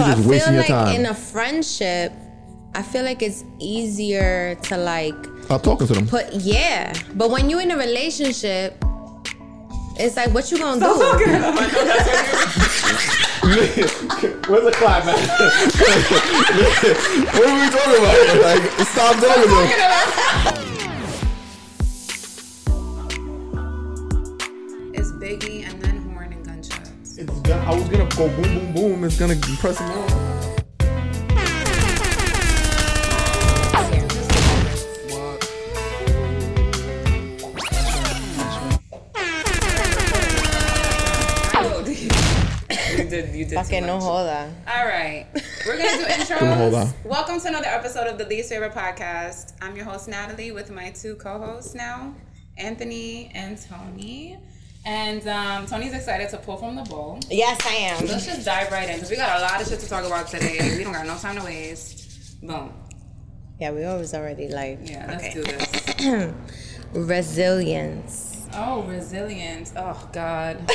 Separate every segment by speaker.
Speaker 1: So
Speaker 2: You're
Speaker 1: I
Speaker 2: just
Speaker 1: feel
Speaker 2: wasting your
Speaker 1: like
Speaker 2: time.
Speaker 1: in a friendship, I feel like it's easier to like
Speaker 2: Stop talking to them.
Speaker 1: put yeah. But when you're in a relationship, it's like what you gonna do?
Speaker 2: Where's the clap, man? what are we talking about? Like, stop talking to them. I was gonna go boom, boom, boom. It's gonna press them on.
Speaker 3: You did, you did
Speaker 1: Fucking
Speaker 3: too
Speaker 1: no
Speaker 3: much.
Speaker 1: joda.
Speaker 3: All right, we're gonna do intros.
Speaker 2: hold on.
Speaker 3: Welcome to another episode of the Least Favored Podcast. I'm your host Natalie with my two co-hosts now, Anthony and Tony. And um, Tony's excited to pull from the bowl.
Speaker 1: Yes, I am.
Speaker 3: Let's just dive right in because we got a lot of shit to talk about today. We don't got no time to waste. Boom.
Speaker 1: Yeah, we always already like.
Speaker 3: Yeah, let's
Speaker 1: okay.
Speaker 3: do this.
Speaker 1: Resilience.
Speaker 3: Oh, resilience. Oh God.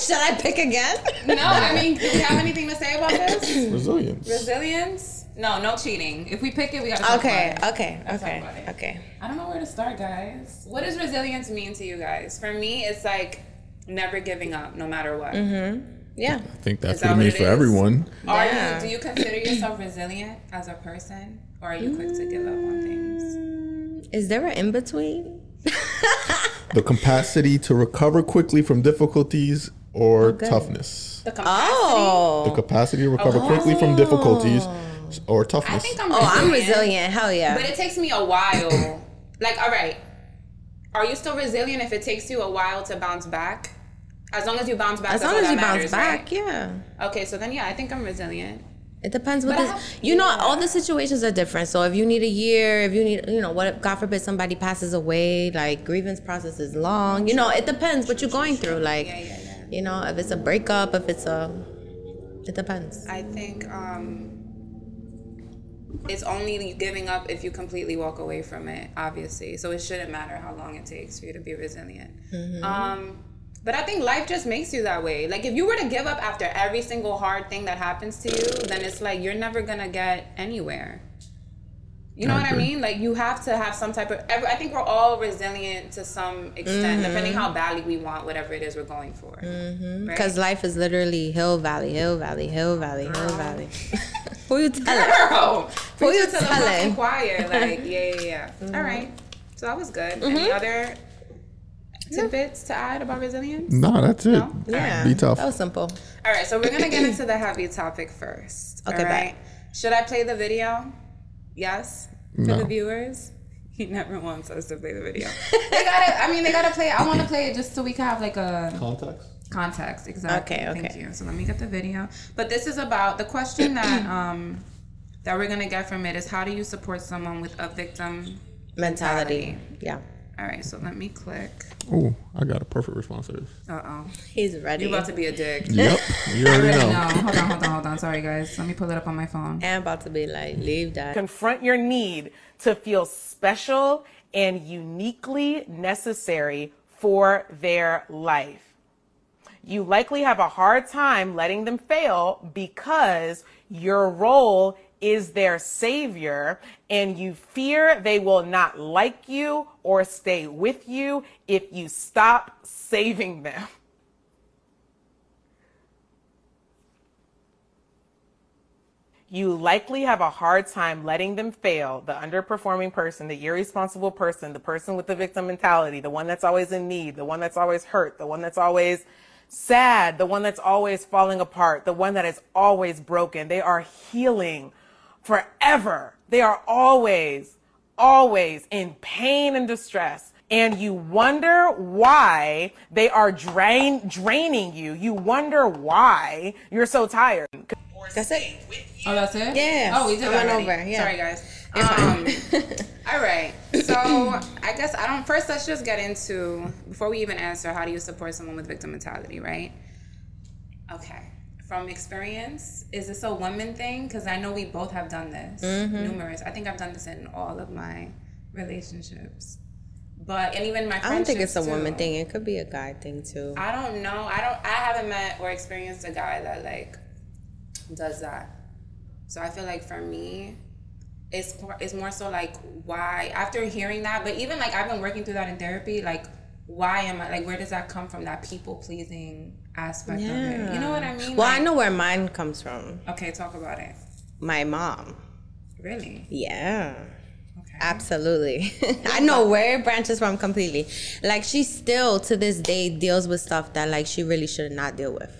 Speaker 1: Should I pick again?
Speaker 3: No, I mean, do we have anything to say about this?
Speaker 2: Resilience.
Speaker 3: Resilience? No, no cheating. If we pick it, we gotta talk
Speaker 1: Okay,
Speaker 3: about it.
Speaker 1: okay,
Speaker 3: Let's
Speaker 1: okay,
Speaker 3: about it.
Speaker 1: okay.
Speaker 3: I don't know where to start, guys. What does resilience mean to you guys? For me, it's like never giving up, no matter what. Mm-hmm.
Speaker 1: Yeah.
Speaker 2: I think that's
Speaker 3: Is that
Speaker 2: what it means for
Speaker 3: is?
Speaker 2: everyone.
Speaker 3: Are
Speaker 1: Yeah.
Speaker 3: you? Do you consider yourself resilient as a person, or are you quick to give up on things?
Speaker 1: Is there an in between?
Speaker 2: The capacity to recover quickly from difficulties or oh, toughness.
Speaker 3: The capacity. Oh.
Speaker 2: The
Speaker 1: Oh.
Speaker 2: capacity to recover quickly from difficulties oh. Or
Speaker 3: I think I'm. Resilient, Oh,
Speaker 1: I'm resilient. Hell yeah.
Speaker 3: but it takes me a while. like, all right, are you still resilient if it takes you a while to bounce back? As long as you bounce back,
Speaker 1: as long as you
Speaker 3: that
Speaker 1: bounce back,
Speaker 3: right?
Speaker 1: yeah.
Speaker 3: Okay, so then yeah, I think I'm resilient.
Speaker 1: It depends what
Speaker 3: But
Speaker 1: this.
Speaker 3: have-
Speaker 1: you know,
Speaker 3: yeah.
Speaker 1: all the situations are different. So if you need a year, if you need, you know, what? if, God forbid somebody passes away, like grievance process is long. You know, it depends what you're going through. Like,
Speaker 3: Yeah, yeah, yeah.
Speaker 1: you know, if it's a breakup, if it's a, it depends.
Speaker 3: I think um, it's only giving up if you completely walk away from it, obviously. So it shouldn't matter how long it takes for you to be resilient. Um, but I think life just makes you that way. Like if you were to give up after every single hard thing that happens to you, then it's like you're never gonna get anywhere. You know
Speaker 2: I
Speaker 3: what I mean? Like you have to have some type of. I think we're all resilient to some extent, mm-hmm. depending how badly we want whatever it is we're going for. Mm-hmm. Right?
Speaker 1: Because life is literally hill valley, hill valley, hill valley, hill valley. Who you telling?
Speaker 3: Girl,
Speaker 1: Who
Speaker 3: preach
Speaker 1: you
Speaker 3: it to the
Speaker 1: telling?
Speaker 3: fucking choir. Like, yeah, yeah, yeah. Mm-hmm. All right. So that was good.
Speaker 1: Mm-hmm.
Speaker 3: Any other tidbits to add about resilience?
Speaker 2: No, that's it.
Speaker 3: No?
Speaker 1: Yeah,
Speaker 2: Be tough.
Speaker 1: That was simple.
Speaker 3: All right. So we're gonna get into the heavy topic first.
Speaker 1: Okay,
Speaker 3: all right. Should I play the video? Yes. For
Speaker 2: No.
Speaker 3: the viewers. He never wants us to play the video. they gotta. I mean, they gotta play it. I want to play it just so we can have like a
Speaker 2: Context.
Speaker 3: context exactly
Speaker 1: Okay,
Speaker 3: thank
Speaker 1: okay.
Speaker 3: you so let me get the video but this is about the question that um that we're gonna get from it is how do you support someone with a victim
Speaker 1: Mentality. Yeah.
Speaker 3: All right so let me click
Speaker 2: Oh, I got a perfect response to this.
Speaker 3: uh-oh
Speaker 1: He's ready.
Speaker 3: you're about to be a dick
Speaker 2: Yep, you already know.
Speaker 3: no hold on hold on hold on sorry guys let me pull it up on my phone
Speaker 1: and about to be like, leave that.
Speaker 4: confront your need to feel special and uniquely necessary for their life. You likely have a hard time letting them fail because your role is their savior and you fear they will not like you or stay with you if you stop saving them. you likely have a hard time letting them fail the underperforming person, the irresponsible person, the person with the victim mentality, the one that's always in need, the one that's always hurt, the one that's always sad, the one that's always falling apart, the one that is always broken. They are healing forever. They are always, always in pain and distress. And you wonder why they are drain, draining you. You wonder why you're so tired.
Speaker 1: That's it.
Speaker 3: oh that's it
Speaker 1: Yeah.
Speaker 3: oh we did
Speaker 1: I
Speaker 3: that
Speaker 1: went over, yeah.
Speaker 3: sorry guys um, all right so i guess i don't first let's just get into before we even answer how do you support someone with victim mentality right Okay. From experience, is this a woman thing? Because I know we both have done this
Speaker 1: Mm-hmm.
Speaker 3: numerous. I think I've done this in all of my relationships. But and even my
Speaker 1: I don't think it's a
Speaker 3: friendships,
Speaker 1: woman thing. It could be a guy thing too.
Speaker 3: I don't know. I don't. I haven't met or experienced a guy that like does that. So I feel like for me, it's it's more so like why after hearing that, but even like I've been working through that in therapy, like why am I like where does that come from? That people pleasing aspect of it. You know what I mean?
Speaker 1: Well,
Speaker 3: Like-
Speaker 1: I know where mine comes from.
Speaker 3: Okay, talk about it.
Speaker 1: My mom.
Speaker 3: Really?
Speaker 1: Yeah.
Speaker 3: Okay.
Speaker 1: Absolutely. I know where it branches from completely. Like she still to this day deals with stuff that like she really should not deal with.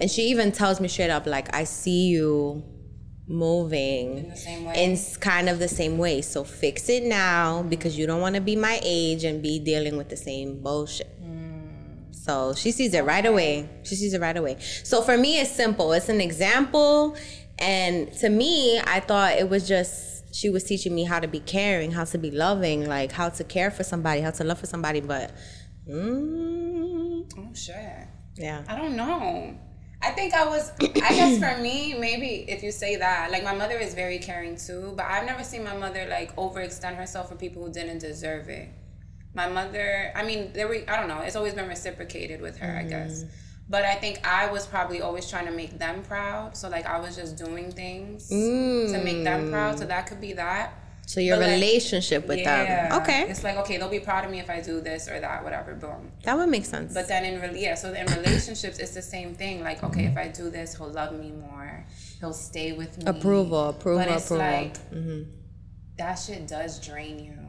Speaker 1: And she even tells me straight up like I see you moving
Speaker 3: In the same way?
Speaker 1: in kind of the same way. So fix it now because you don't want to be my age and be dealing with the same bullshit. So she sees it right away. She sees it right away. So for me, it's simple. It's an example. And to me, I thought it was just, she was teaching me how to be caring, how to be loving, like how to care for somebody, how to love for somebody. But, mm,
Speaker 3: Oh shit.
Speaker 1: yeah.
Speaker 3: I don't know. I think I was. I guess for me, maybe if you say that, like my mother is very caring too, but I've never seen my mother like overextend herself for people who didn't deserve it. My mother, I mean, there were. I don't know. It's always been reciprocated with her, I mm-hmm. guess. But I think I was probably always trying to make them proud. So like I was just doing things to make them proud. So mm. that could be that.
Speaker 1: So your
Speaker 3: But, like,
Speaker 1: relationship with them. Okay.
Speaker 3: It's like okay, they'll be proud of me if I do this or that, whatever. Boom.
Speaker 1: That would make sense.
Speaker 3: But then in yeah, so in relationships, it's the same thing. Like, okay, if I do this, he'll love me more. He'll stay with me.
Speaker 1: Approval, approval,
Speaker 3: But it's
Speaker 1: approval.
Speaker 3: like mm-hmm. that shit does drain you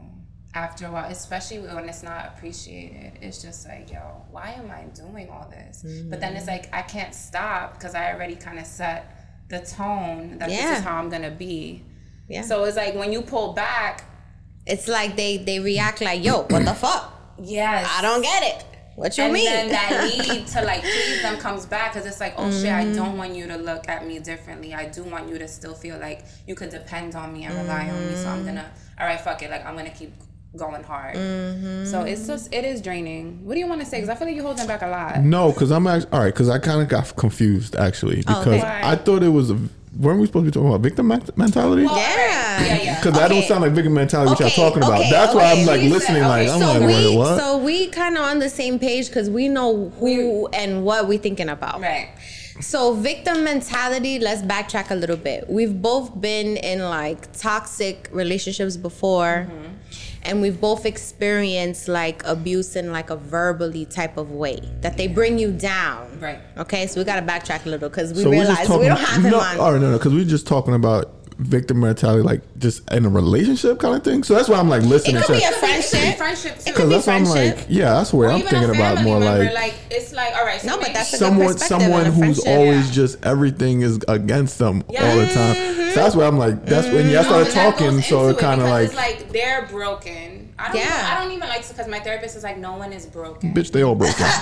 Speaker 3: after a while, especially when it's not appreciated. It's just like, yo, why am I doing all this? But then it's like I can't stop because I already kind of set the tone that this is how I'm gonna be.
Speaker 1: yeah.
Speaker 3: So it's like when you pull back,
Speaker 1: it's like they, they react like, yo, what the fuck?
Speaker 3: yes,
Speaker 1: I don't get it. What you
Speaker 3: and
Speaker 1: mean?
Speaker 3: And then that need to like please them comes back because it's like oh shit
Speaker 1: Mm-hmm.
Speaker 3: i don't want you to look at me differently i do want you to still feel like you could depend on me and rely on me so i'm gonna
Speaker 1: Mm-hmm.
Speaker 3: all right fuck it like i'm gonna keep going hard
Speaker 1: Mm-hmm.
Speaker 3: so it's just it is draining what do you want to say because i feel like you're holding back a lot
Speaker 2: No, because I'm actually all right. Because I kind of got confused actually because
Speaker 1: okay.
Speaker 2: I thought it was. A, weren't we supposed to be talking about victim mentality?
Speaker 3: Well,
Speaker 1: Yeah.
Speaker 3: yeah yeah
Speaker 2: Because that don't sound like victim mentality, which
Speaker 1: Okay,
Speaker 2: y'all talking about.
Speaker 1: okay,
Speaker 2: That's why
Speaker 1: okay.
Speaker 2: I'm like
Speaker 3: Please
Speaker 2: listening.
Speaker 3: say-
Speaker 2: Like
Speaker 3: okay,
Speaker 2: I'm
Speaker 3: so
Speaker 2: like,
Speaker 1: we
Speaker 2: what?
Speaker 1: so we kind of on the same page because we know who and what we thinking about.
Speaker 3: right
Speaker 1: So victim mentality. Let's backtrack a little bit. We've both been in like toxic relationships before,
Speaker 3: Mm-hmm.
Speaker 1: And we've both experienced like abuse in like a verbally type of way that they bring you down.
Speaker 3: Right.
Speaker 1: Okay, so we gotta backtrack a little because we
Speaker 2: so we're
Speaker 1: realize
Speaker 2: talking.
Speaker 1: we don't have him
Speaker 2: no,
Speaker 1: on.
Speaker 2: all right, no, no, because we're just talking about victim mentality, like just in a relationship kind of thing. So that's why I'm like listening
Speaker 1: It could
Speaker 2: to.
Speaker 1: be a friendship.
Speaker 3: friendship too
Speaker 2: Because
Speaker 1: be
Speaker 2: that's why I'm like, yeah, that's where
Speaker 3: Or
Speaker 2: I'm thinking about
Speaker 3: family
Speaker 2: more
Speaker 3: member,
Speaker 2: like,
Speaker 3: like it's like all right so
Speaker 1: No, but that's a good
Speaker 2: someone someone who's always
Speaker 3: Yeah.
Speaker 2: just everything is against them all the
Speaker 3: Yeah.
Speaker 2: time. Mm-hmm. So that's why I'm like, that's when y'all
Speaker 3: mm-hmm.
Speaker 2: started
Speaker 3: and that
Speaker 2: talking. So
Speaker 3: into
Speaker 2: it kind of like,
Speaker 3: it's like they're broken. I don't.
Speaker 1: Yeah.
Speaker 3: I don't even like because my therapist is like, no one is broken.
Speaker 2: bitch, they all broken.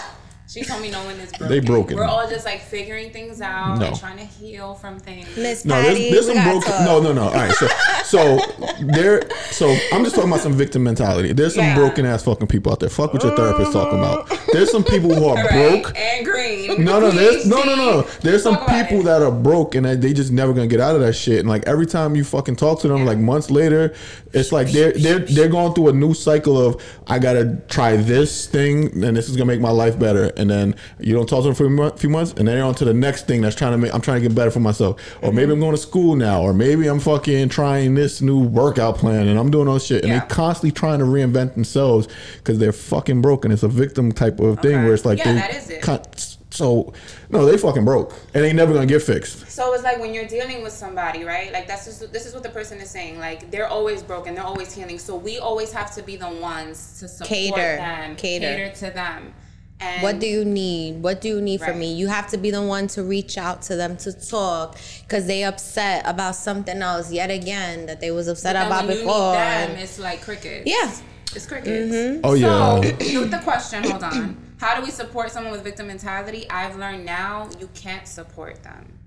Speaker 3: She told me no one is broken.
Speaker 2: They broken.
Speaker 3: We're all just like figuring things out
Speaker 2: No.
Speaker 3: and trying to heal from things.
Speaker 1: Miss
Speaker 2: No,
Speaker 1: Patty,
Speaker 2: there's, there's some broken.
Speaker 1: talk.
Speaker 2: No, no, no. All right, so so there. So I'm just talking about some victim mentality. There's some
Speaker 3: Yeah.
Speaker 2: broken ass fucking people out there. Fuck what your therapist talking about. There's some people who are
Speaker 3: Right?
Speaker 2: broke.
Speaker 3: and green.
Speaker 2: No, no, there's no, no, no. There's some
Speaker 3: Talk
Speaker 2: people
Speaker 3: it.
Speaker 2: that are broke and they they just never gonna get out of that shit. And like every time you fucking talk to them, like months later, it's like they're they're they're going through a new cycle of I gotta try this thing and this is gonna make my life better. And then you don't talk to them for a few months, and then you're on to the next thing that's trying to make I'm trying to get better for myself. Or maybe I'm going to school now, or maybe I'm fucking trying this new workout plan and I'm doing all this shit. And
Speaker 3: Yeah.
Speaker 2: they constantly trying to reinvent themselves because they're fucking broken. It's a victim type of thing
Speaker 3: Okay.
Speaker 2: where it's like
Speaker 3: Yeah,
Speaker 2: they
Speaker 3: that is it.
Speaker 2: con- so no, they fucking broke, and they never gonna get fixed.
Speaker 3: So it's like when you're dealing with somebody, right? Like that's just this is what the person is saying. Like they're always broken, they're always healing. So we always have to be the ones to support
Speaker 1: Cater.
Speaker 3: them,
Speaker 1: Cater.
Speaker 3: to them. And
Speaker 1: What do you need? What do you need from me? You have to be the one to reach out to them to talk because they upset about something else yet again that they was upset
Speaker 3: then
Speaker 1: about
Speaker 3: when you
Speaker 1: before.
Speaker 3: need them, it's like crickets.
Speaker 1: Yeah.
Speaker 3: It's crickets. Mm-hmm.
Speaker 2: Oh, yeah.
Speaker 3: So with the question, hold on. How do we support someone with victim mentality? I've learned now you can't support them.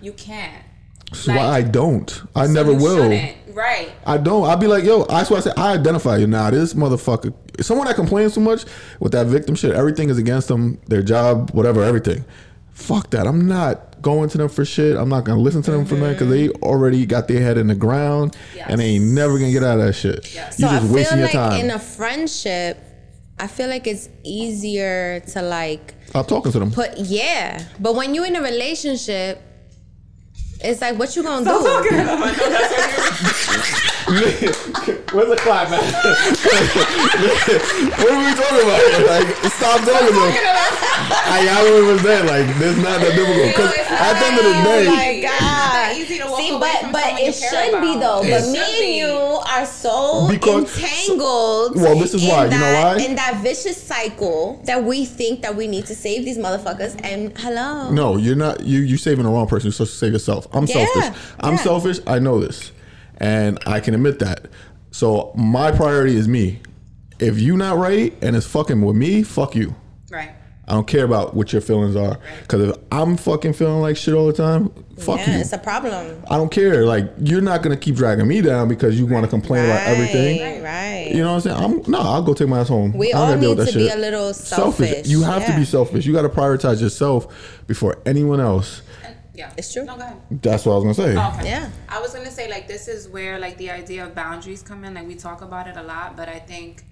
Speaker 3: You can't.
Speaker 2: So
Speaker 3: Like-
Speaker 2: I don't. I
Speaker 3: So
Speaker 2: never will.
Speaker 3: shouldn't. Right.
Speaker 2: I don't. I'll be like, yo. That's why I say I identify you now. This motherfucker, someone that complains too much with that victim shit. Everything is against them. Their job, whatever, everything. Fuck that. I'm not going to them for shit. I'm not gonna listen to them for that because they mm-hmm. already got their head in the ground and they ain't never gonna get out of that shit.
Speaker 3: Yes.
Speaker 2: You
Speaker 1: so I
Speaker 2: just wasting
Speaker 1: feel
Speaker 2: your
Speaker 1: like
Speaker 2: time.
Speaker 1: in a friendship, I feel like it's easier to like
Speaker 2: Stop talking to them.
Speaker 1: put yeah. But when you're in a relationship, It's like what you gonna
Speaker 4: Stop
Speaker 1: do?
Speaker 4: talking about it. I know that's what you're-
Speaker 2: Where's the clap, man? what are we talking about? here? Like, stop talking to him. I got what was there. Like, this not that difficult. Because
Speaker 3: it's
Speaker 2: at the end of the
Speaker 1: Oh
Speaker 2: day,
Speaker 1: my god!
Speaker 3: It's not easy to walk
Speaker 1: See,
Speaker 3: away
Speaker 1: but
Speaker 3: from
Speaker 1: but it
Speaker 3: care
Speaker 1: should be though.
Speaker 3: It
Speaker 1: But me and
Speaker 3: be.
Speaker 1: you are so
Speaker 2: Because-
Speaker 1: entangled.
Speaker 2: Well, this is
Speaker 1: in
Speaker 2: why. You know
Speaker 1: that-
Speaker 2: why?
Speaker 1: In that vicious cycle that we think that we need to save these motherfuckers. And hello.
Speaker 2: no, you're not. You you saving the wrong person. You're supposed to save yourself. I'm
Speaker 1: Yeah,
Speaker 2: selfish. I'm
Speaker 1: yeah.
Speaker 2: selfish. I know this, and I can admit that. So my priority is me. If you not right and it's fucking with me, fuck you.
Speaker 3: Right.
Speaker 2: I don't care about what your feelings are. Because if I'm fucking feeling like shit all the time, fuck
Speaker 1: yeah,
Speaker 2: you.
Speaker 1: it's a problem.
Speaker 2: I don't care. Like you're not gonna keep dragging me down because you want to complain about everything.
Speaker 1: Right, right.
Speaker 2: You know what I'm saying? I'm no. I'll go take my ass home.
Speaker 1: We
Speaker 2: I don't
Speaker 1: all need to
Speaker 2: that
Speaker 1: be a little selfish.
Speaker 2: You have to be selfish. You got to prioritize yourself before anyone else.
Speaker 3: Yeah.
Speaker 1: It's true.
Speaker 3: No, go ahead.
Speaker 2: That's what I was gonna say.
Speaker 3: Oh, okay.
Speaker 1: Yeah.
Speaker 3: I was gonna say like this is where like the idea of boundaries come in. Like we talk about it a lot, but I think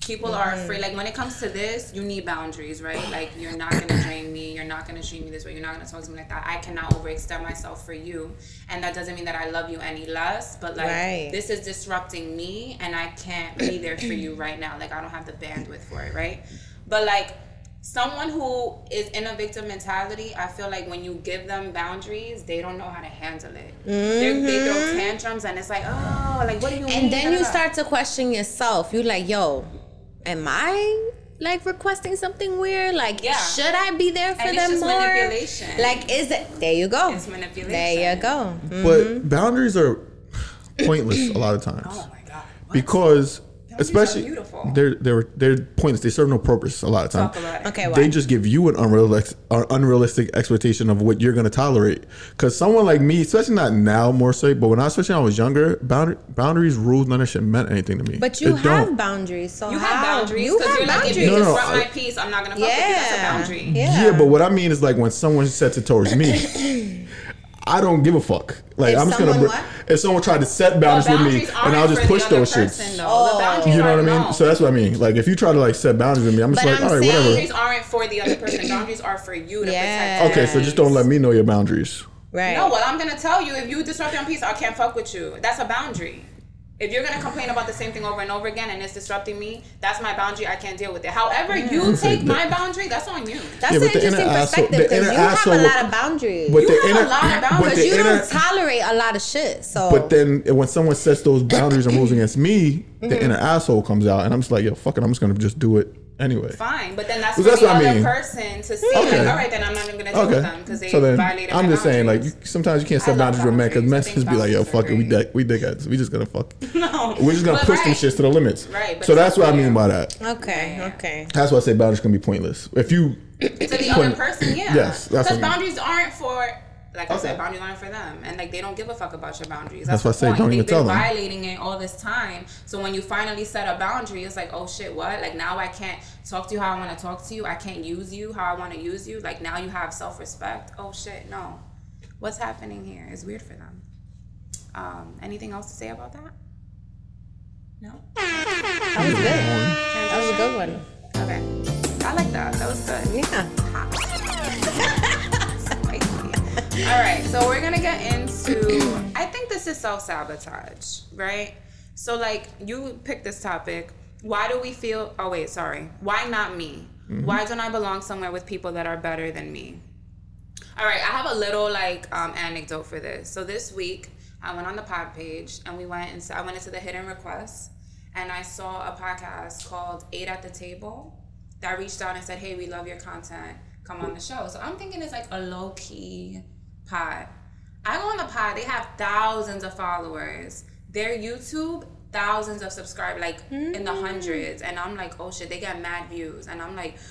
Speaker 3: people are
Speaker 1: Mm-hmm.
Speaker 3: afraid. Like when it comes to this, you need boundaries, right? Like you're not gonna drain me. You're not gonna treat me this way. You're not gonna talk to me like that. I cannot overextend myself for you, and that doesn't mean that I love you any less. But like
Speaker 1: Right.
Speaker 3: this is disrupting me, and I can't be there for you right now. Like I don't have the bandwidth for it, right? But like someone who is in a victim mentality, I feel like when you give them boundaries, they don't know how to handle it. They're They throw tantrums, and it's like, oh, like what do you mean?
Speaker 1: Mm-hmm. And then you start to question yourself. You're like, yo, am I like requesting something weird? Like,
Speaker 3: Yeah.
Speaker 1: should I be there for
Speaker 3: And it's
Speaker 1: them
Speaker 3: just
Speaker 1: more?
Speaker 3: manipulation.
Speaker 1: Like, is it? There you go.
Speaker 3: It's manipulation.
Speaker 1: There you go. Mm.
Speaker 2: But boundaries are pointless a lot of times
Speaker 3: Oh my god. What?
Speaker 2: because,
Speaker 3: are
Speaker 2: especially
Speaker 3: beautiful.
Speaker 2: they're they're they're pointless. They serve no purpose a lot of
Speaker 3: Talk
Speaker 2: times.
Speaker 1: Okay, why?
Speaker 2: They just give you an unrealistic, uh, unrealistic expectation of what you're gonna tolerate. Because someone like me, especially not now more so, but when I especially when I was younger, boundary, boundaries, rules, none of that shit meant anything to me.
Speaker 1: but you
Speaker 2: It
Speaker 1: have
Speaker 2: don't.
Speaker 1: boundaries. So
Speaker 3: You
Speaker 1: how?
Speaker 3: have boundaries
Speaker 1: You
Speaker 3: because
Speaker 1: have
Speaker 3: you're like, if
Speaker 1: boundaries.
Speaker 3: you
Speaker 2: No, no,
Speaker 3: disrupt
Speaker 2: I-
Speaker 3: my peace, I'm not gonna fuck with you. That's a boundary.
Speaker 1: Yeah.
Speaker 2: Yeah, but what I mean is like when someone sets it towards me, I don't give a fuck. Like
Speaker 1: If
Speaker 2: I'm just gonna. br- If someone tried to set
Speaker 3: The
Speaker 2: boundaries with me, and I'll just push those
Speaker 3: person,
Speaker 2: shits.
Speaker 1: Oh.
Speaker 2: You know what I mean?
Speaker 3: no.
Speaker 2: So that's what I mean. Like if you try to like set boundaries with me, I'm just
Speaker 1: But
Speaker 2: like,
Speaker 1: I'm
Speaker 2: all right, whatever.
Speaker 3: boundaries aren't for the other person. Boundaries are for you to
Speaker 1: Yeah.
Speaker 3: protect.
Speaker 2: Okay, so just don't let me know your boundaries.
Speaker 1: right.
Speaker 3: No, well, I'm gonna tell you if you disrupt your peace, I can't fuck with you. That's a boundary. If you're gonna complain about the same thing over and over again and it's disrupting me, that's my boundary. I can't deal with it. However, you take my boundary, that's on you.
Speaker 1: That's
Speaker 2: Yeah,
Speaker 1: an
Speaker 2: but the inner
Speaker 1: interesting perspective because
Speaker 2: inner
Speaker 1: you have a lot of boundaries.
Speaker 2: But
Speaker 3: You
Speaker 2: the
Speaker 3: have a lot of boundaries.
Speaker 1: Because you
Speaker 2: inner,
Speaker 1: don't tolerate a lot of shit. So
Speaker 2: but then when someone sets those boundaries and rules against me,
Speaker 1: Mm-hmm.
Speaker 2: the inner asshole comes out, and I'm just like, yo, fuck it, I'm just gonna just do it anyway.
Speaker 3: Fine, but then that's
Speaker 2: Well,
Speaker 3: for
Speaker 2: that's
Speaker 3: the
Speaker 2: what I
Speaker 3: other
Speaker 2: mean.
Speaker 3: person to see.
Speaker 2: Okay.
Speaker 3: Like, all right, then I'm not even gonna deal with them because they
Speaker 2: So then,
Speaker 3: violated
Speaker 2: I'm
Speaker 3: my
Speaker 2: just saying, like, you, sometimes you can't set boundaries with men because men
Speaker 3: boundaries.
Speaker 2: Just be like, yo, fuck it, we
Speaker 3: great.
Speaker 2: dick, we dickheads, we just gonna fuck.
Speaker 3: no,
Speaker 2: We're just gonna
Speaker 3: But
Speaker 2: push them
Speaker 3: right.
Speaker 2: shits to the limits.
Speaker 3: Right, but
Speaker 2: So that's what I mean by that.
Speaker 1: okay,
Speaker 3: Yeah.
Speaker 1: okay.
Speaker 2: That's why I say boundaries can be pointless. If you
Speaker 3: to the
Speaker 2: Point-
Speaker 3: other person, yeah.
Speaker 2: Yes, that's
Speaker 3: because
Speaker 2: what I mean.
Speaker 3: boundaries aren't for. Like I said, boundaries aren't for them, and like they don't give a fuck about your boundaries.
Speaker 2: That's
Speaker 3: That's,
Speaker 2: why I
Speaker 3: the
Speaker 2: say
Speaker 3: point.
Speaker 2: don't
Speaker 3: They've
Speaker 2: even
Speaker 3: been
Speaker 2: tell them.
Speaker 3: violating it all this time. So when you finally set a boundary, it's like, oh shit, what? Like now I can't talk to you how I want to talk to you. I can't use you how I want to use you. Like now you have self respect. Oh shit, no. What's happening here? It's weird for them. Um, anything else to say about that? No.
Speaker 1: That was good. That was a good one.
Speaker 3: Okay. I like that. That was good.
Speaker 1: Yeah.
Speaker 3: All right, so we're gonna get into. I think this is self sabotage, right? So, like, you picked this topic. Why do we feel? Oh wait, sorry. Why not me? Why don't I belong somewhere with people that are better than me? All right, I have a little like um, anecdote for this. So this week, I went on the pod page and we went and I went into the hidden requests and I saw a podcast called Eight at the Table that reached out and said, "Hey, we love your content. Come on the show." So I'm thinking it's like a low key pod. I go on the pod; they have thousands of followers. Their YouTube, thousands of subscribers, like in the hmm. hundreds, and I'm like, "Oh shit!" They got mad views, and I'm like.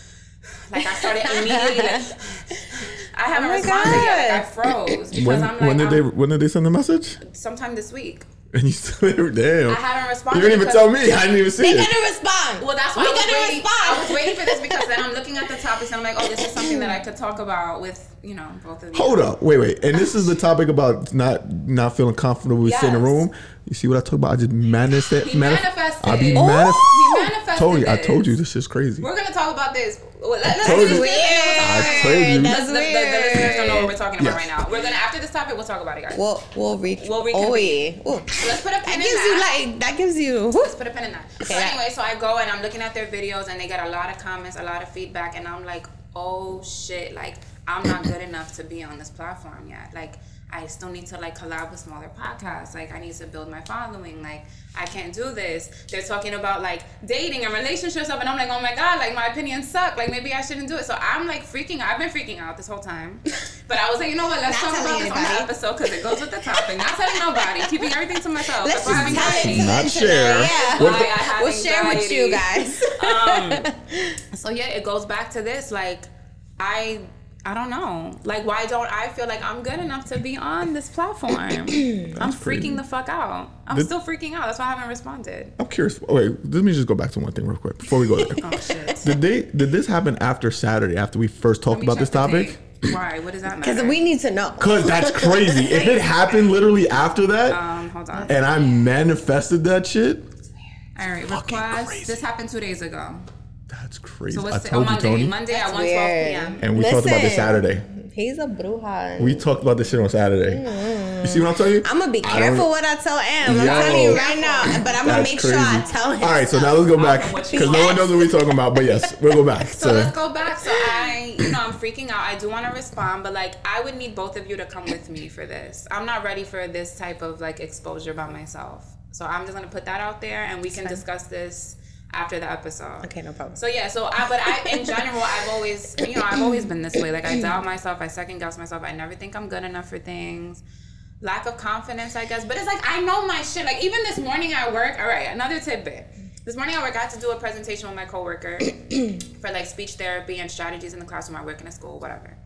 Speaker 3: Like I started immediately. Like, I haven't
Speaker 1: Oh my
Speaker 3: responded yet. Like I froze because
Speaker 2: when,
Speaker 3: I'm like,
Speaker 2: when did they
Speaker 3: I'm-
Speaker 2: when did they send the message?
Speaker 3: sometime this week.
Speaker 2: And you still damn.
Speaker 3: I haven't responded.
Speaker 2: you didn't even tell me. I didn't even see
Speaker 1: They're
Speaker 2: it.
Speaker 1: gonna respond.
Speaker 3: Well, that's why
Speaker 1: we
Speaker 3: I was
Speaker 1: gonna
Speaker 3: waiting.
Speaker 1: respond.
Speaker 3: I was waiting for this because then I'm looking at the topics and I'm like, oh, this is something that I could talk about with you know both of you.
Speaker 2: Hold up, wait, wait. And this is the topic about not not feeling comfortable with sitting in
Speaker 3: a
Speaker 2: room. You see what I talk about? I just manifest.
Speaker 3: He manifested.
Speaker 2: I be
Speaker 3: Oh.
Speaker 2: manif-
Speaker 3: He manifested. manifested
Speaker 2: Tony, I told you this is crazy.
Speaker 3: We're gonna talk about this. Well, let- let's
Speaker 2: told you.
Speaker 3: this and then we'll talk
Speaker 2: I told you.
Speaker 1: That's
Speaker 3: The, the, the, the listeners don't know what we're talking about
Speaker 2: Yes.
Speaker 3: right now. We're gonna after this topic, we'll talk about it, guys.
Speaker 1: We'll we'll re-
Speaker 3: We'll
Speaker 1: Oh, yeah.
Speaker 3: Let's put a
Speaker 1: That
Speaker 3: pin in
Speaker 1: gives you
Speaker 3: that.
Speaker 1: like that gives you.
Speaker 3: Let's put a pin in that.
Speaker 1: Okay.
Speaker 3: so anyway, so I go and I'm looking at their videos and they get a lot of comments, a lot of feedback, and I'm like, oh shit, like I'm not good enough to be on this platform yet. Like I still need to like collab with smaller podcasts. Like I need to build my following. Like I can't do this. They're talking about like dating and relationship stuff, and I'm like, oh my god, like my opinions suck. Like maybe I shouldn't do it. So I'm like freaking out. I've been freaking out this whole time. But I was like, you know what? Let's
Speaker 1: Not
Speaker 3: talk about
Speaker 1: telling
Speaker 3: this on the episode because it goes with the topic. Not telling nobody. Keeping everything to myself.
Speaker 1: Let's just
Speaker 3: I'm
Speaker 1: tell it
Speaker 3: anxiety.
Speaker 2: Not
Speaker 1: internet,
Speaker 2: share.
Speaker 1: Yeah.
Speaker 3: Why I have
Speaker 1: We'll share with you guys.
Speaker 3: Um, so yeah, it goes back to this. Like, I I don't know. Like, why don't I feel like I'm good enough to be on this platform? I'm freaking
Speaker 2: crazy.
Speaker 3: the fuck out. I'm
Speaker 2: Did-
Speaker 3: still freaking out. That's why I haven't responded.
Speaker 2: I'm curious. Wait, let me just go back to one thing real quick before we go there.
Speaker 3: Oh shit.
Speaker 2: Did they? Did this happen after Saturday? After we first talked about this topic?
Speaker 3: date. Why? What does that matter?
Speaker 1: Because we need to know.
Speaker 2: Cause that's crazy. if it happened literally after that,
Speaker 3: Um, hold on.
Speaker 2: and I manifested that shit,
Speaker 3: All right,
Speaker 2: fucking
Speaker 3: request.
Speaker 2: crazy.
Speaker 3: This happened two days ago.
Speaker 2: That's crazy.
Speaker 3: So
Speaker 2: I
Speaker 3: what's the, oh,
Speaker 2: told you,
Speaker 3: Monday?
Speaker 2: Tony.
Speaker 3: Monday at
Speaker 1: That's
Speaker 3: 1
Speaker 1: weird.
Speaker 3: p.m.
Speaker 2: And we talked about this Saturday.
Speaker 1: He's a bruja.
Speaker 2: We talked about this shit on Saturday. Mm-hmm. You see what I'm telling you?
Speaker 1: I'm gonna be
Speaker 2: I
Speaker 1: careful what I tell Am. I'm telling you right now, but I'm gonna
Speaker 2: That's
Speaker 1: make sure I
Speaker 2: crazy.
Speaker 1: tell him.
Speaker 2: All right, so now let's go back because no one knows what we're talking about. But yes, we'll go back.
Speaker 3: So
Speaker 2: to,
Speaker 3: let's go back. So I, you know, I'm freaking out. I do want to respond, but like, I would need both of you to come with me for this. I'm not ready for this type of like exposure by myself. So I'm just gonna put that out there, and we can discuss this after the episode.
Speaker 1: Okay, no problem.
Speaker 3: So yeah, so I, but I, in general, I've always, you know, I've always been this way. Like I doubt myself, I second guess myself. I never think I'm good enough for things. Lack of confidence, I guess. But it's like I know my shit. Like even this morning at work. All right, another tidbit. This morning at work, I had to do a presentation with my coworker for like speech therapy and strategies in the classroom. I work in a school, whatever.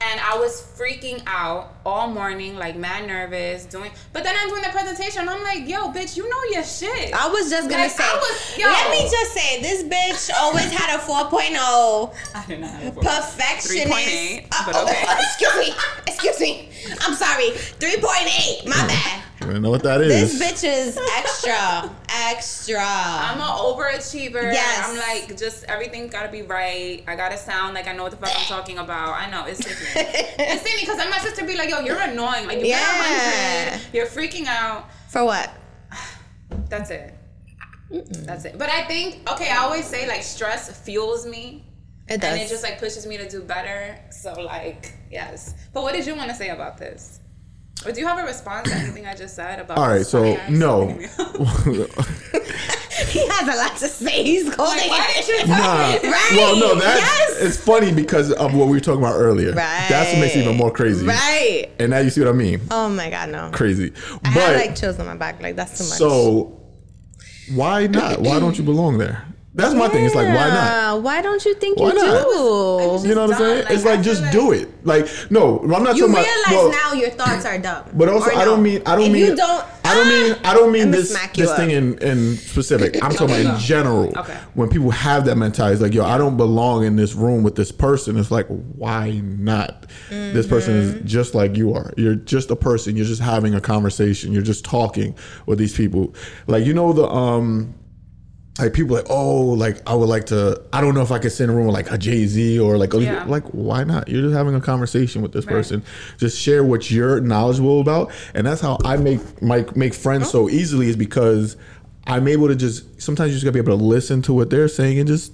Speaker 3: And I was freaking out all morning, like mad nervous, doing. But then I'm doing the presentation. and I'm like, yo, bitch, you know your shit.
Speaker 1: I was just gonna
Speaker 3: Like,
Speaker 1: say.
Speaker 3: I was- yo.
Speaker 1: let me just say, this bitch always had a 4.0
Speaker 3: I did not have a 4.
Speaker 1: perfectionist.
Speaker 3: 3.8, but
Speaker 1: Uh, oh, excuse me. Excuse me. I'm sorry. 3.8. My bad.
Speaker 2: I don't know what that is?
Speaker 1: This bitch is extra, extra.
Speaker 3: I'm an overachiever.
Speaker 1: Yes.
Speaker 3: I'm like, just everything's gotta be right. I gotta sound like I know what the fuck I'm talking about. I know, it's sickening. it's sickening because then my sister be like, yo, you're annoying. Like, you
Speaker 1: Yeah.
Speaker 3: got 100. You're freaking out.
Speaker 1: For what?
Speaker 3: That's it. That's it. But I think, okay, I always say, like, stress fuels me.
Speaker 1: It does.
Speaker 3: And it just, like, pushes me to do better. So, like, yes. But what did you want to say about this? Or do you have a response to anything I just said about
Speaker 2: All right, so no.
Speaker 1: he has a lot to say. He's holding
Speaker 3: why
Speaker 1: it.
Speaker 2: Nah.
Speaker 1: Right.
Speaker 2: Well, no, that
Speaker 1: Yes.
Speaker 2: it's funny because of what we were talking about earlier.
Speaker 1: Right.
Speaker 2: That's what makes it even more crazy.
Speaker 1: Right.
Speaker 2: And now you see what I mean.
Speaker 1: Oh my god, no.
Speaker 2: Crazy.
Speaker 1: I
Speaker 2: but
Speaker 1: had like chills on my back. Like that's too much.
Speaker 2: so why not? Why don't you belong there? That's my thing. It's like why not?
Speaker 1: Why don't you think
Speaker 2: Why
Speaker 1: you
Speaker 2: not?
Speaker 1: do?
Speaker 2: You know what I'm saying?
Speaker 3: Like,
Speaker 2: it's like just
Speaker 3: like-
Speaker 2: do it. Like no, I'm not
Speaker 1: You
Speaker 2: talking
Speaker 1: realize
Speaker 2: about. well,
Speaker 1: now your thoughts are dumb.
Speaker 2: But also,
Speaker 1: Or
Speaker 2: I don't
Speaker 1: no?
Speaker 2: mean I don't
Speaker 1: if
Speaker 2: mean
Speaker 1: you don't.
Speaker 2: I don't mean I don't mean this this
Speaker 1: up.
Speaker 2: thing in in specific. I'm talking about in general.
Speaker 3: Okay.
Speaker 2: When people have that mentality, it's like yo, I don't belong in this room with this person. It's like why not? This person
Speaker 1: Mm-hmm.
Speaker 2: is just like you are. You're just a person. You're just having a conversation. You're just talking with these people. Like you know the um like people like oh like I would like to I don't know if I could sit in a room with like a Jay Z or like
Speaker 3: Yeah.
Speaker 2: like why not? You're just having a conversation with this person. Just share what you're knowledgeable about. And that's how I make make make friends oh. so easily is because I'm able to just sometimes you just gotta be able to listen to what they're saying and just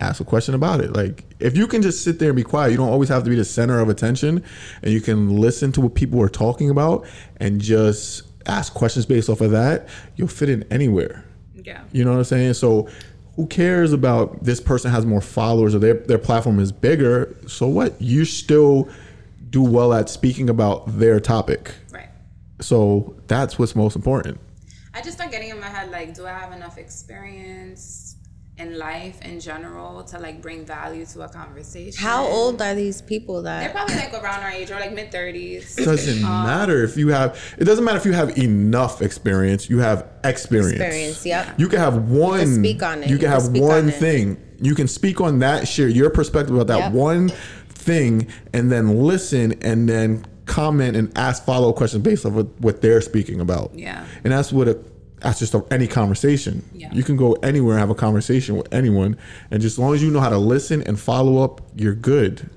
Speaker 2: ask a question about it. Like if you can just sit there and be quiet you don't always have to be the center of attention. And you can listen to what people are talking about and just ask questions based off of that. You'll fit in anywhere
Speaker 3: Yeah.
Speaker 2: you know what I'm saying? So who cares about this person has more followers or their their platform is bigger? So what? You still do well at speaking about their topic.
Speaker 3: Right.
Speaker 2: So that's what's most important.
Speaker 3: I just start getting in my head like, do I have enough experience in life in general to like bring value to a conversation?
Speaker 1: How old are these people that They're
Speaker 3: probably like around our age or like mid thirties.
Speaker 2: It doesn't um, matter if you have it doesn't matter if you have enough experience, you have experience.
Speaker 1: Experience, yep.
Speaker 2: You can have one
Speaker 1: speak on it.
Speaker 2: You
Speaker 1: You
Speaker 2: can
Speaker 1: can
Speaker 2: have
Speaker 1: speak
Speaker 2: one
Speaker 1: on it.
Speaker 2: thing. You can speak on that, share your perspective about that
Speaker 1: Yep.
Speaker 2: one thing and then listen and then comment and ask follow-up questions based off of what they're speaking about.
Speaker 3: Yeah.
Speaker 2: And that's what a that's just a, any conversation.
Speaker 3: Yeah.
Speaker 2: You can go anywhere and have a conversation with anyone, and just as long as you know how to listen and follow up, you're good.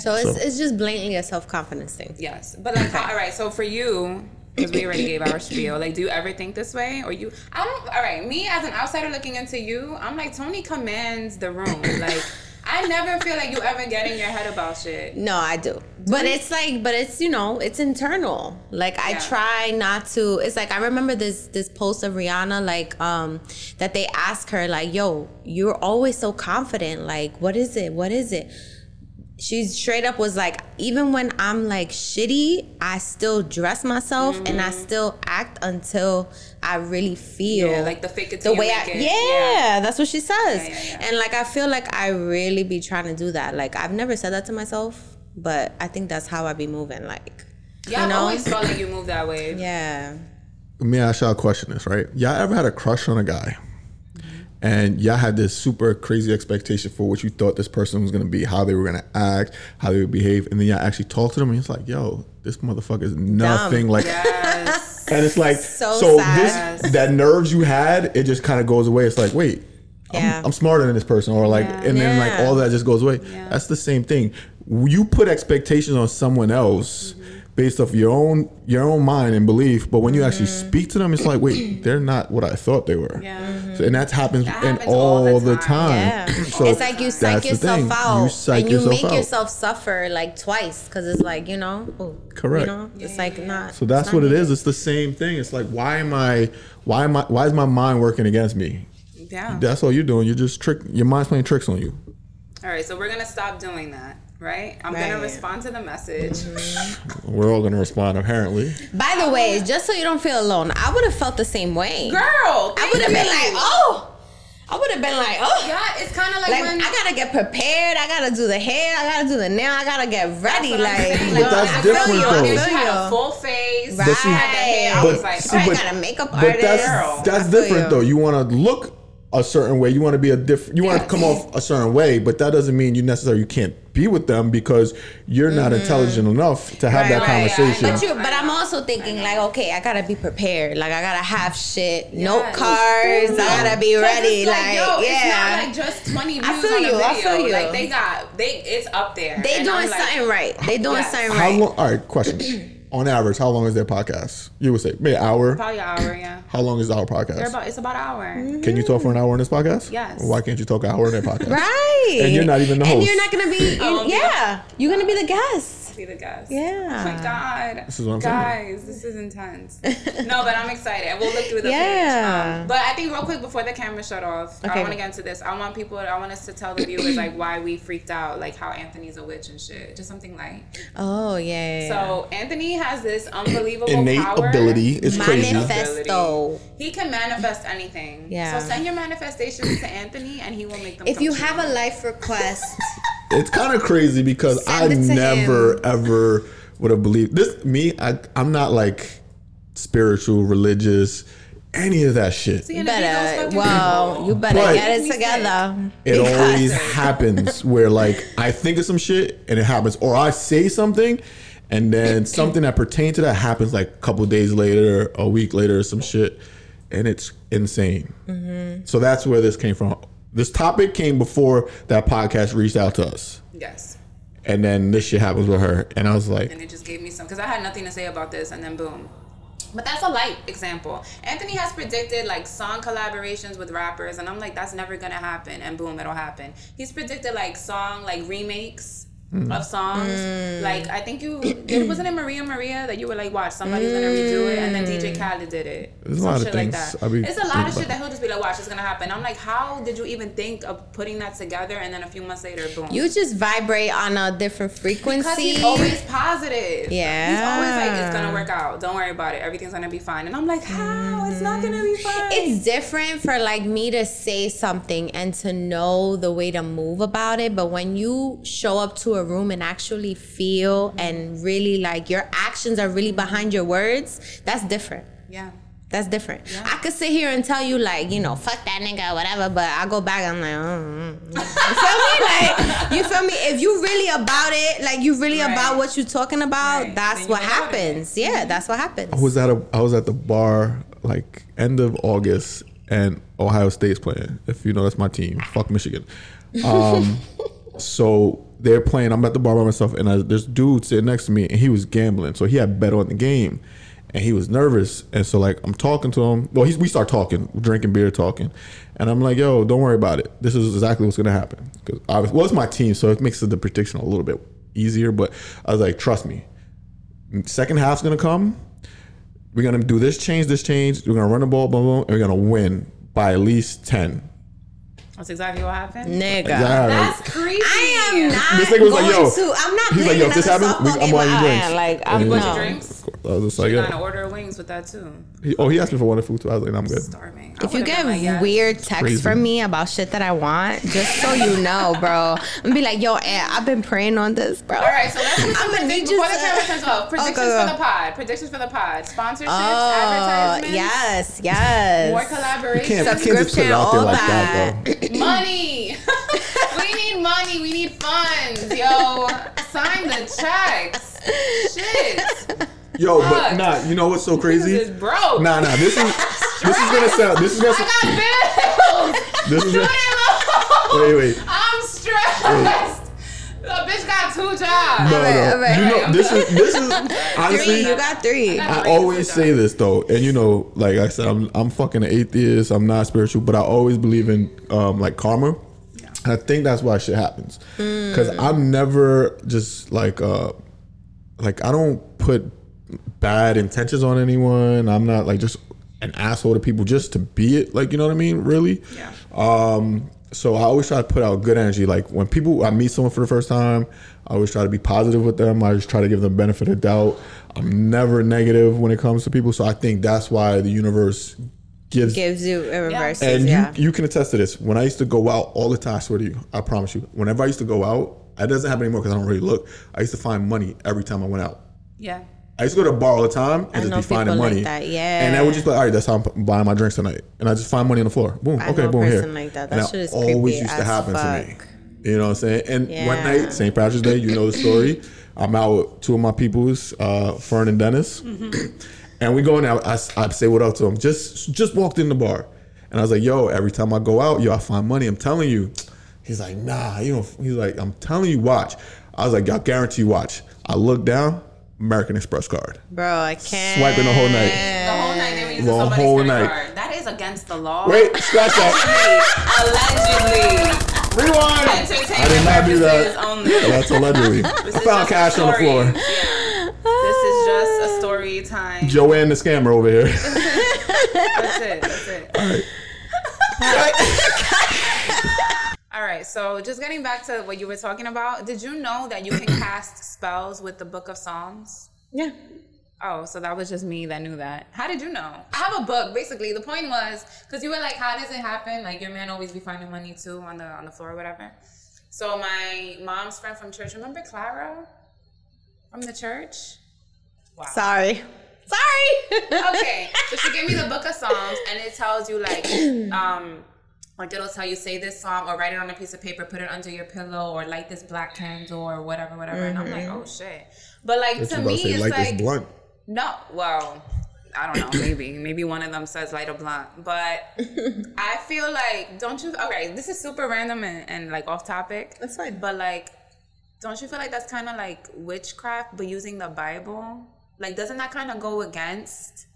Speaker 1: So it's,
Speaker 2: So-
Speaker 1: it's just blatantly a self confidence thing.
Speaker 3: Yes, but like, how, all right. So for you, because we already gave our spiel, like, do you ever think this way, or you? I don't. All right, me as an outsider looking into you, I'm like Tony commands the room. Like, I never feel like you ever get in your head about shit.
Speaker 1: No, I do. But it's like, but it's you know, it's internal. Like I
Speaker 3: Yeah.
Speaker 1: try not to. It's like I remember this this post of Rihanna, like um, that they ask her, like, "Yo, you're always so confident. Like, what is it? What is it?" She straight up was like, even when I'm like shitty, I still dress myself and I mm-hmm. still act until I really feel
Speaker 3: Yeah, like the fake it
Speaker 1: the
Speaker 3: till you
Speaker 1: way I
Speaker 3: make
Speaker 1: yeah,
Speaker 3: it.
Speaker 1: that's what she says.
Speaker 3: Yeah, yeah, yeah.
Speaker 1: And like I feel like I really be trying to do that. Like I've never said that to myself, but I think that's how I be moving. Like
Speaker 3: Yeah,
Speaker 1: you
Speaker 3: I've
Speaker 1: know?
Speaker 3: always felt like you move that way.
Speaker 1: yeah.
Speaker 2: Let me ask y'all a question this, right? Y'all ever had a crush on a guy and y'all had this super crazy expectation for what you thought this person was gonna be, how they were gonna act, how they would behave, and then y'all actually talk to them and it's like, yo, this motherfucker is nothing like
Speaker 3: Yes.
Speaker 2: and it's like
Speaker 1: So
Speaker 2: so,
Speaker 1: sad.
Speaker 2: this that nerves you had, it just kind of goes away. It's like, wait,
Speaker 1: Yeah.
Speaker 2: I'm, I'm smarter than this person, or like,
Speaker 3: Yeah.
Speaker 2: and then like all that just goes away.
Speaker 3: Yeah.
Speaker 2: That's the same thing. You put expectations on someone else based off your own your own mind and belief, but when you actually mm-hmm. speak to them, it's like, wait, they're not what I thought they were.
Speaker 3: Yeah.
Speaker 2: So, and that happens
Speaker 3: That
Speaker 2: in
Speaker 3: happens all
Speaker 2: all
Speaker 3: the
Speaker 2: the time.
Speaker 3: time.
Speaker 1: Yeah.
Speaker 2: So
Speaker 1: it's like you psych
Speaker 2: that's the
Speaker 1: yourself
Speaker 2: thing.
Speaker 1: out
Speaker 2: You psych
Speaker 1: and you
Speaker 2: yourself
Speaker 1: make
Speaker 2: out.
Speaker 1: yourself suffer like twice because it's like, you know, oh,
Speaker 2: Correct.
Speaker 1: You know, it's like not.
Speaker 2: So that's
Speaker 1: it's
Speaker 2: what
Speaker 1: not
Speaker 2: it is. It's the same thing. It's like, why am I? Why am I? Why is my mind working against me?
Speaker 3: Yeah.
Speaker 2: That's all you're doing. You're just trick. Your mind's playing tricks on you.
Speaker 3: All right, so we're gonna stop doing that, right? I'm gonna respond to the message. Mm-hmm.
Speaker 2: We're all gonna respond apparently.
Speaker 1: By the way, just so you don't feel alone, I would have felt the same way.
Speaker 3: Girl,
Speaker 1: I would have been like, oh, I would have been like, oh.
Speaker 3: Yeah, it's kind of like,
Speaker 1: Like
Speaker 3: when
Speaker 1: I gotta get prepared. I gotta do the hair. I gotta do the nail. I gotta get ready.
Speaker 3: That's what I'm
Speaker 1: Like,
Speaker 3: saying.
Speaker 2: But that's
Speaker 3: I
Speaker 2: different,
Speaker 3: feel you.
Speaker 2: though.
Speaker 3: I she had a full face.
Speaker 1: Right.
Speaker 2: But see-
Speaker 3: had the hair. I
Speaker 2: but-
Speaker 3: was like,
Speaker 2: see,
Speaker 1: I
Speaker 2: but-
Speaker 1: got a makeup
Speaker 2: But
Speaker 1: artist.
Speaker 2: that's
Speaker 3: Girl,
Speaker 2: that's different
Speaker 1: you.
Speaker 2: though. You want to look a certain way. You want to be a different. You want to come off a certain way, but that doesn't mean you necessarily you can't be with them because you're not intelligent enough to have that
Speaker 1: Mm-hmm. Right, right.
Speaker 2: conversation.
Speaker 1: But you, but I'm also thinking like, okay, I gotta be prepared. Like I gotta have shit, note
Speaker 3: Yes.
Speaker 1: cards. I gotta be ready.
Speaker 3: It's like,
Speaker 1: Like,
Speaker 3: yo,
Speaker 1: yeah.
Speaker 3: it's not like just 20 views
Speaker 1: I feel
Speaker 3: on a
Speaker 1: you, I feel you.
Speaker 3: Like they got, they, it's up there.
Speaker 1: they doing
Speaker 3: I'm like,
Speaker 1: something right. They doing
Speaker 3: Yes.
Speaker 1: something
Speaker 2: how
Speaker 1: right.
Speaker 2: long? All right, question. On average, how long is their podcast? You would say maybe an hour.
Speaker 3: Probably an hour, yeah.
Speaker 2: How long is our podcast?
Speaker 3: They're about, it's about an hour. Mm-hmm.
Speaker 2: Can you talk for an hour on this podcast?
Speaker 3: Yes.
Speaker 2: Why can't you talk an hour on their podcast?
Speaker 1: Right.
Speaker 2: And you're not even the host.
Speaker 1: And you're not gonna be.
Speaker 3: Oh,
Speaker 1: you- yeah. You're gonna be the guest.
Speaker 3: Be the guest.
Speaker 1: Yeah.
Speaker 3: Oh my God.
Speaker 2: This is what I'm saying.
Speaker 3: Guys, this is intense. no, but I'm excited. We'll look through the
Speaker 1: Yeah.
Speaker 3: page. Um, but I think real quick before the camera shut off, I
Speaker 1: Okay.
Speaker 3: want to get into this. I want people, I want us to tell the viewers like why we freaked out, like how Anthony's a witch and shit. Just something like.
Speaker 1: Oh yeah. yeah,
Speaker 3: So Anthony has this unbelievable
Speaker 2: Innate
Speaker 3: power.
Speaker 2: ability is crazy.
Speaker 1: Manifesto.
Speaker 3: He can manifest anything.
Speaker 1: Yeah.
Speaker 3: So send your manifestations to Anthony, and he will make them.
Speaker 1: If
Speaker 3: come
Speaker 1: you
Speaker 3: true.
Speaker 1: have a life request,
Speaker 2: It's kind of crazy because
Speaker 1: Send
Speaker 2: I
Speaker 1: it to
Speaker 2: never ever would have believed this. Me, I, I'm not like spiritual, religious, any of that shit.
Speaker 3: See,
Speaker 1: you
Speaker 3: and if he goes
Speaker 1: better.
Speaker 3: fucking
Speaker 1: Well, you better
Speaker 2: But-
Speaker 1: get it together.
Speaker 2: It always happens where like I think of some shit and it happens, or I say something and then something that pertains to that happens like a couple days later, a week later, or some shit, and it's insane.
Speaker 1: Mm-hmm.
Speaker 2: So that's where this came from. This topic came before that podcast reached out to us,
Speaker 3: Yes.
Speaker 2: and then this shit happens with her, and I was like,
Speaker 3: and it just gave me some because I had nothing to say about this, and then boom. But that's a light example. Anthony has predicted like song collaborations with rappers, and I'm like, that's never gonna happen, and boom, it'll happen. He's predicted like song like remakes Mm. of songs. Mm. Like I think you there wasn't it Maria Maria that you were like, watch somebody's gonna redo it, and then DJ mm. Khaled did it.
Speaker 2: There's a
Speaker 3: Some
Speaker 2: lot of
Speaker 3: like
Speaker 2: things
Speaker 3: that.
Speaker 2: I be
Speaker 3: it's a lot of shit that he'll just be like, watch, it's gonna happen. I'm like, how did you even think of putting that together, and then a few months later, boom.
Speaker 1: You just vibrate on a different frequency.
Speaker 3: Because he's always positive.
Speaker 1: Yeah.
Speaker 3: He's always like, it's gonna work out. Don't worry about it. Everything's gonna be fine. And I'm like, how? It's not gonna be fine.
Speaker 1: it's different for like me to say something and to know the way to move about it but when you show up to a room and actually feel and really like your actions are really behind your words that's different
Speaker 3: yeah.
Speaker 1: that's different i could sit here and tell you like you know fuck that nigga whatever but i go back i'm like mm, mm, mm. you feel me like you feel me if you really about it like you really
Speaker 3: Right.
Speaker 1: about what you're talking about
Speaker 3: Right.
Speaker 1: that's
Speaker 3: Then
Speaker 1: what
Speaker 3: you about it.
Speaker 1: happens yeah that's what happens
Speaker 2: I was at a I was at the bar like end of August, and Ohio State's playing. If you know, that's my team. Fuck Michigan. Um, so they're playing. I'm at the bar by myself, and I, this dude sitting next to me, and he was gambling. So he had bet on the game, and he was nervous. And so like I'm talking to him. Well, we start talking, drinking beer, talking, and I'm like, "Yo, don't worry about it. This is exactly what's gonna happen." Because well, it's my team, so it makes the prediction a little bit easier. But I was like, "Trust me, second half's gonna come. We're gonna do this change, this change. We're gonna run the ball, boom, blah, and we're gonna win by at least ten.
Speaker 3: That's exactly what happened.
Speaker 1: Nigga.
Speaker 2: Yeah,
Speaker 3: That's
Speaker 2: like-
Speaker 3: creepy.
Speaker 1: I am not.
Speaker 2: This nigga was like, yo.
Speaker 1: to, I'm not
Speaker 2: He's like, yo, if this
Speaker 1: another
Speaker 2: happens, we- I'm
Speaker 1: game
Speaker 2: buying you drinks.
Speaker 1: Ian. Like, I'm
Speaker 2: he was
Speaker 1: no.
Speaker 3: drinks.
Speaker 2: I was just like, yeah.
Speaker 3: gonna order wings with that too.
Speaker 2: He, oh, he asked me for one of food too. I was like, I'm good.
Speaker 3: Starving. I
Speaker 1: If you get
Speaker 3: been like, yes.
Speaker 1: weird texts from me about shit that I want, just so you know, bro, I'm be like, yo, Ed, I've been praying on this, bro.
Speaker 3: All right, so let's do some
Speaker 1: gonna
Speaker 3: predictions before the
Speaker 1: to-
Speaker 3: turns off. Predictions
Speaker 1: go, go.
Speaker 3: for the pod. Predictions for the pod. Sponsorships,
Speaker 1: Oh,
Speaker 3: advertisements,
Speaker 1: yes, yes.
Speaker 3: more collaborations.
Speaker 2: Can't, you can't just put it out there like that,
Speaker 1: that.
Speaker 3: money. we need money. We need funds. Yo, sign the checks. Shit.
Speaker 2: Yo, but nah, you know what's so
Speaker 3: This
Speaker 2: crazy?
Speaker 3: is broke.
Speaker 2: Nah, nah. This is this is gonna sound. This is gonna.
Speaker 3: I got bills.
Speaker 2: This is gonna. Wait, wait.
Speaker 3: I'm stressed. The bitch got two jobs.
Speaker 2: No,
Speaker 1: Alright,
Speaker 2: no.
Speaker 1: alright.
Speaker 2: You know, this is this is honestly.
Speaker 1: Three, you got three.
Speaker 3: I
Speaker 2: I always say this though, and you know, like I said, I'm I'm fucking an atheist. I'm not spiritual, but I always believe in um, like karma. And I think that's why shit happens. Because I'm never just like uh like I don't put bad intentions on anyone. I'm not like just an asshole to people just to be it. Like you know what I mean? Really?
Speaker 3: Yeah.
Speaker 2: Um, so I always try to put out good energy. Like when people I meet someone for the first time, I always try to be positive with them. I just try to give them benefit of doubt. I'm never negative when it comes to people. So I think that's why the universe gives
Speaker 1: Gives you a reverse.
Speaker 2: and
Speaker 1: yeah.
Speaker 2: you you can attest to this. When I used to go out all the time, I swear to you, I promise you, whenever I used to go out, it doesn't happen anymore because I don't really look. I used to find money every time I went out.
Speaker 3: Yeah.
Speaker 2: I used to go to a bar all the time and
Speaker 1: I
Speaker 2: just be finding
Speaker 1: people like
Speaker 2: money.
Speaker 1: that, yeah.
Speaker 2: And I would just be like, all right, that's how I'm buying my drinks tonight. And I just find money on the floor. Boom.
Speaker 1: I
Speaker 2: okay, boom here.
Speaker 1: like that.
Speaker 2: And
Speaker 1: That shit
Speaker 2: always used to happen to me. You know what I'm saying? And one night, St. Patrick's Day, you know the story. I'm out with two of my peoples, uh, Fern and Dennis,
Speaker 1: Mm-hmm.
Speaker 2: and we go in. there. I, I say what up to them. Just just walked in the bar, and I was like, "Yo, every time I go out, yo, I find money. I'm telling you." He's like, "Nah, you know." He's like, "I'm telling you, watch." I was like, "I guarantee you, watch." I look down, American Express card,
Speaker 1: Bro, I can't.
Speaker 2: swiping the whole night.
Speaker 3: The whole night they were using
Speaker 2: The whole night.
Speaker 3: card. That is against the law.
Speaker 2: Wait, scratch that.
Speaker 3: Allegedly.
Speaker 2: Rewind. I did not do
Speaker 3: purposes
Speaker 2: that.
Speaker 3: only.
Speaker 2: That's allegedly. I found cash on the floor.
Speaker 3: Yeah. This is just a story time.
Speaker 2: Joanne the scammer over here.
Speaker 3: That's it. That's it. All right. So just getting back to what you were talking about, did you know that you can cast spells with the Book of Psalms?
Speaker 1: Yeah.
Speaker 3: Oh, so that was just me that knew that. How did you know? I have a book. Basically, the point was because you were like, "How does it happen?" Like your man always be finding money too on the on the floor or whatever. So my mom's friend from church, remember Clara from the church? Wow.
Speaker 1: Sorry. Sorry.
Speaker 3: okay. So she gave me the book of Psalms and it tells you like um like it'll tell you say this song or write it on a piece of paper, put it under your pillow, or light this black candle or whatever, whatever. And I'm like, mm-hmm. oh shit. But like
Speaker 2: What
Speaker 3: to me,
Speaker 2: to say,
Speaker 3: it's
Speaker 2: like
Speaker 3: like
Speaker 2: blunt.
Speaker 3: no, well, I don't know, maybe. maybe one of them says light a blunt. But I feel like, don't you, okay, this is super random and, and like off topic.
Speaker 1: That's fine.
Speaker 3: But like, don't you feel like that's kind of like witchcraft, but using the Bible? Like, doesn't that kind of go against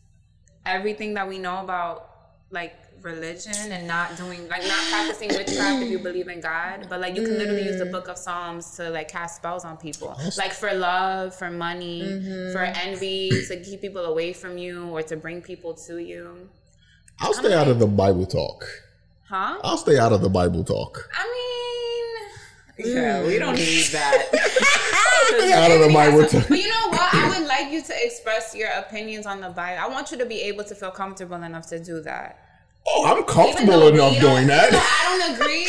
Speaker 3: everything that we know about like religion and not doing, like, not practicing witchcraft if you believe in God? But like, you can literally use the book of Psalms to like cast spells on people, like for love, for money, mm-hmm. for envy, to keep people away from you or to bring people to you.
Speaker 2: I'll stay out of the Bible talk.
Speaker 3: Huh?
Speaker 2: I'll stay out of the Bible talk.
Speaker 3: I mean, yeah, we don't mm. need that.
Speaker 2: Out of the Bible talk.
Speaker 3: But you know what? I would like you to express your opinions on the Bible. I want you to be able to feel comfortable enough to do that.
Speaker 2: Oh, I'm comfortable enough doing that.
Speaker 3: I don't agree.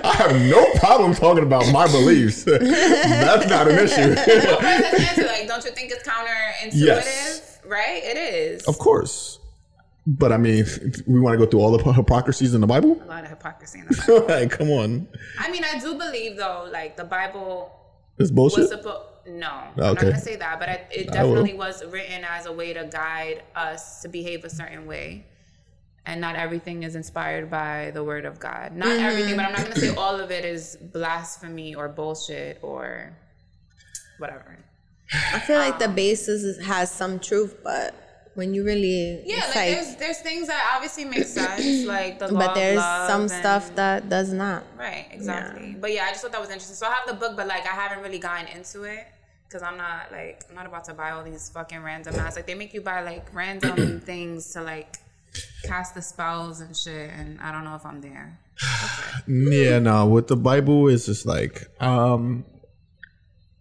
Speaker 2: I have no problem talking about my beliefs. That's not an issue.
Speaker 3: Answer like, don't you think it's counterintuitive?
Speaker 2: Yes.
Speaker 3: Right? It is.
Speaker 2: of course. But I mean, we want to go through all the hypocrisies in the Bible?
Speaker 3: A lot of hypocrisy in the Bible.
Speaker 2: like, come on.
Speaker 3: I mean, I do believe though, like the Bible
Speaker 2: It's
Speaker 3: was
Speaker 2: bullshit.
Speaker 3: supposed. No, I'm not gonna say that, but I, it
Speaker 2: I
Speaker 3: definitely was written as a way to guide us to behave a certain way. And not everything is inspired by the word of God. Not
Speaker 1: Mm-hmm.
Speaker 3: everything, but I'm not gonna say all of it is blasphemy or bullshit or whatever.
Speaker 1: I feel like the basis has some truth, but when you really,
Speaker 3: Yeah,
Speaker 1: it's
Speaker 3: like, there's there's things that obviously make sense, like the law
Speaker 1: but
Speaker 3: of
Speaker 1: there's
Speaker 3: love
Speaker 1: some
Speaker 3: and-
Speaker 1: stuff that does not.
Speaker 3: Right, exactly. But yeah, I just thought that was interesting. So I have the book, but like I haven't really gotten into it because I'm not like I'm not about to buy all these fucking random ass. Like they make you buy like random things to like cast the spells and shit, and I don't know if I'm there.
Speaker 2: Yeah, no. With the Bible, it's just like um,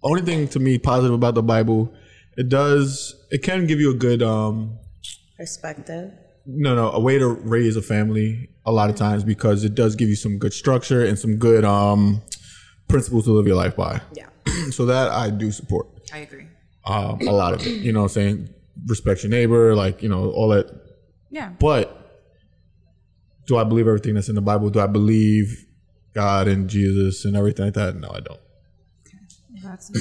Speaker 2: only thing to me positive about the Bible, it does it can give you a good um,
Speaker 1: Perspective.
Speaker 2: no, no, a way to raise a family a lot of times because it does give you some good structure and some good um principles to live your life by.
Speaker 3: Yeah,
Speaker 2: So that I do support
Speaker 3: I agree.
Speaker 2: um, a lot of it. You know, what I'm saying respect your neighbor, like you know all that.
Speaker 3: Yeah,
Speaker 2: But do I believe everything that's in the Bible? Do I believe God and Jesus and everything like that? No, I don't. Okay.
Speaker 3: That's.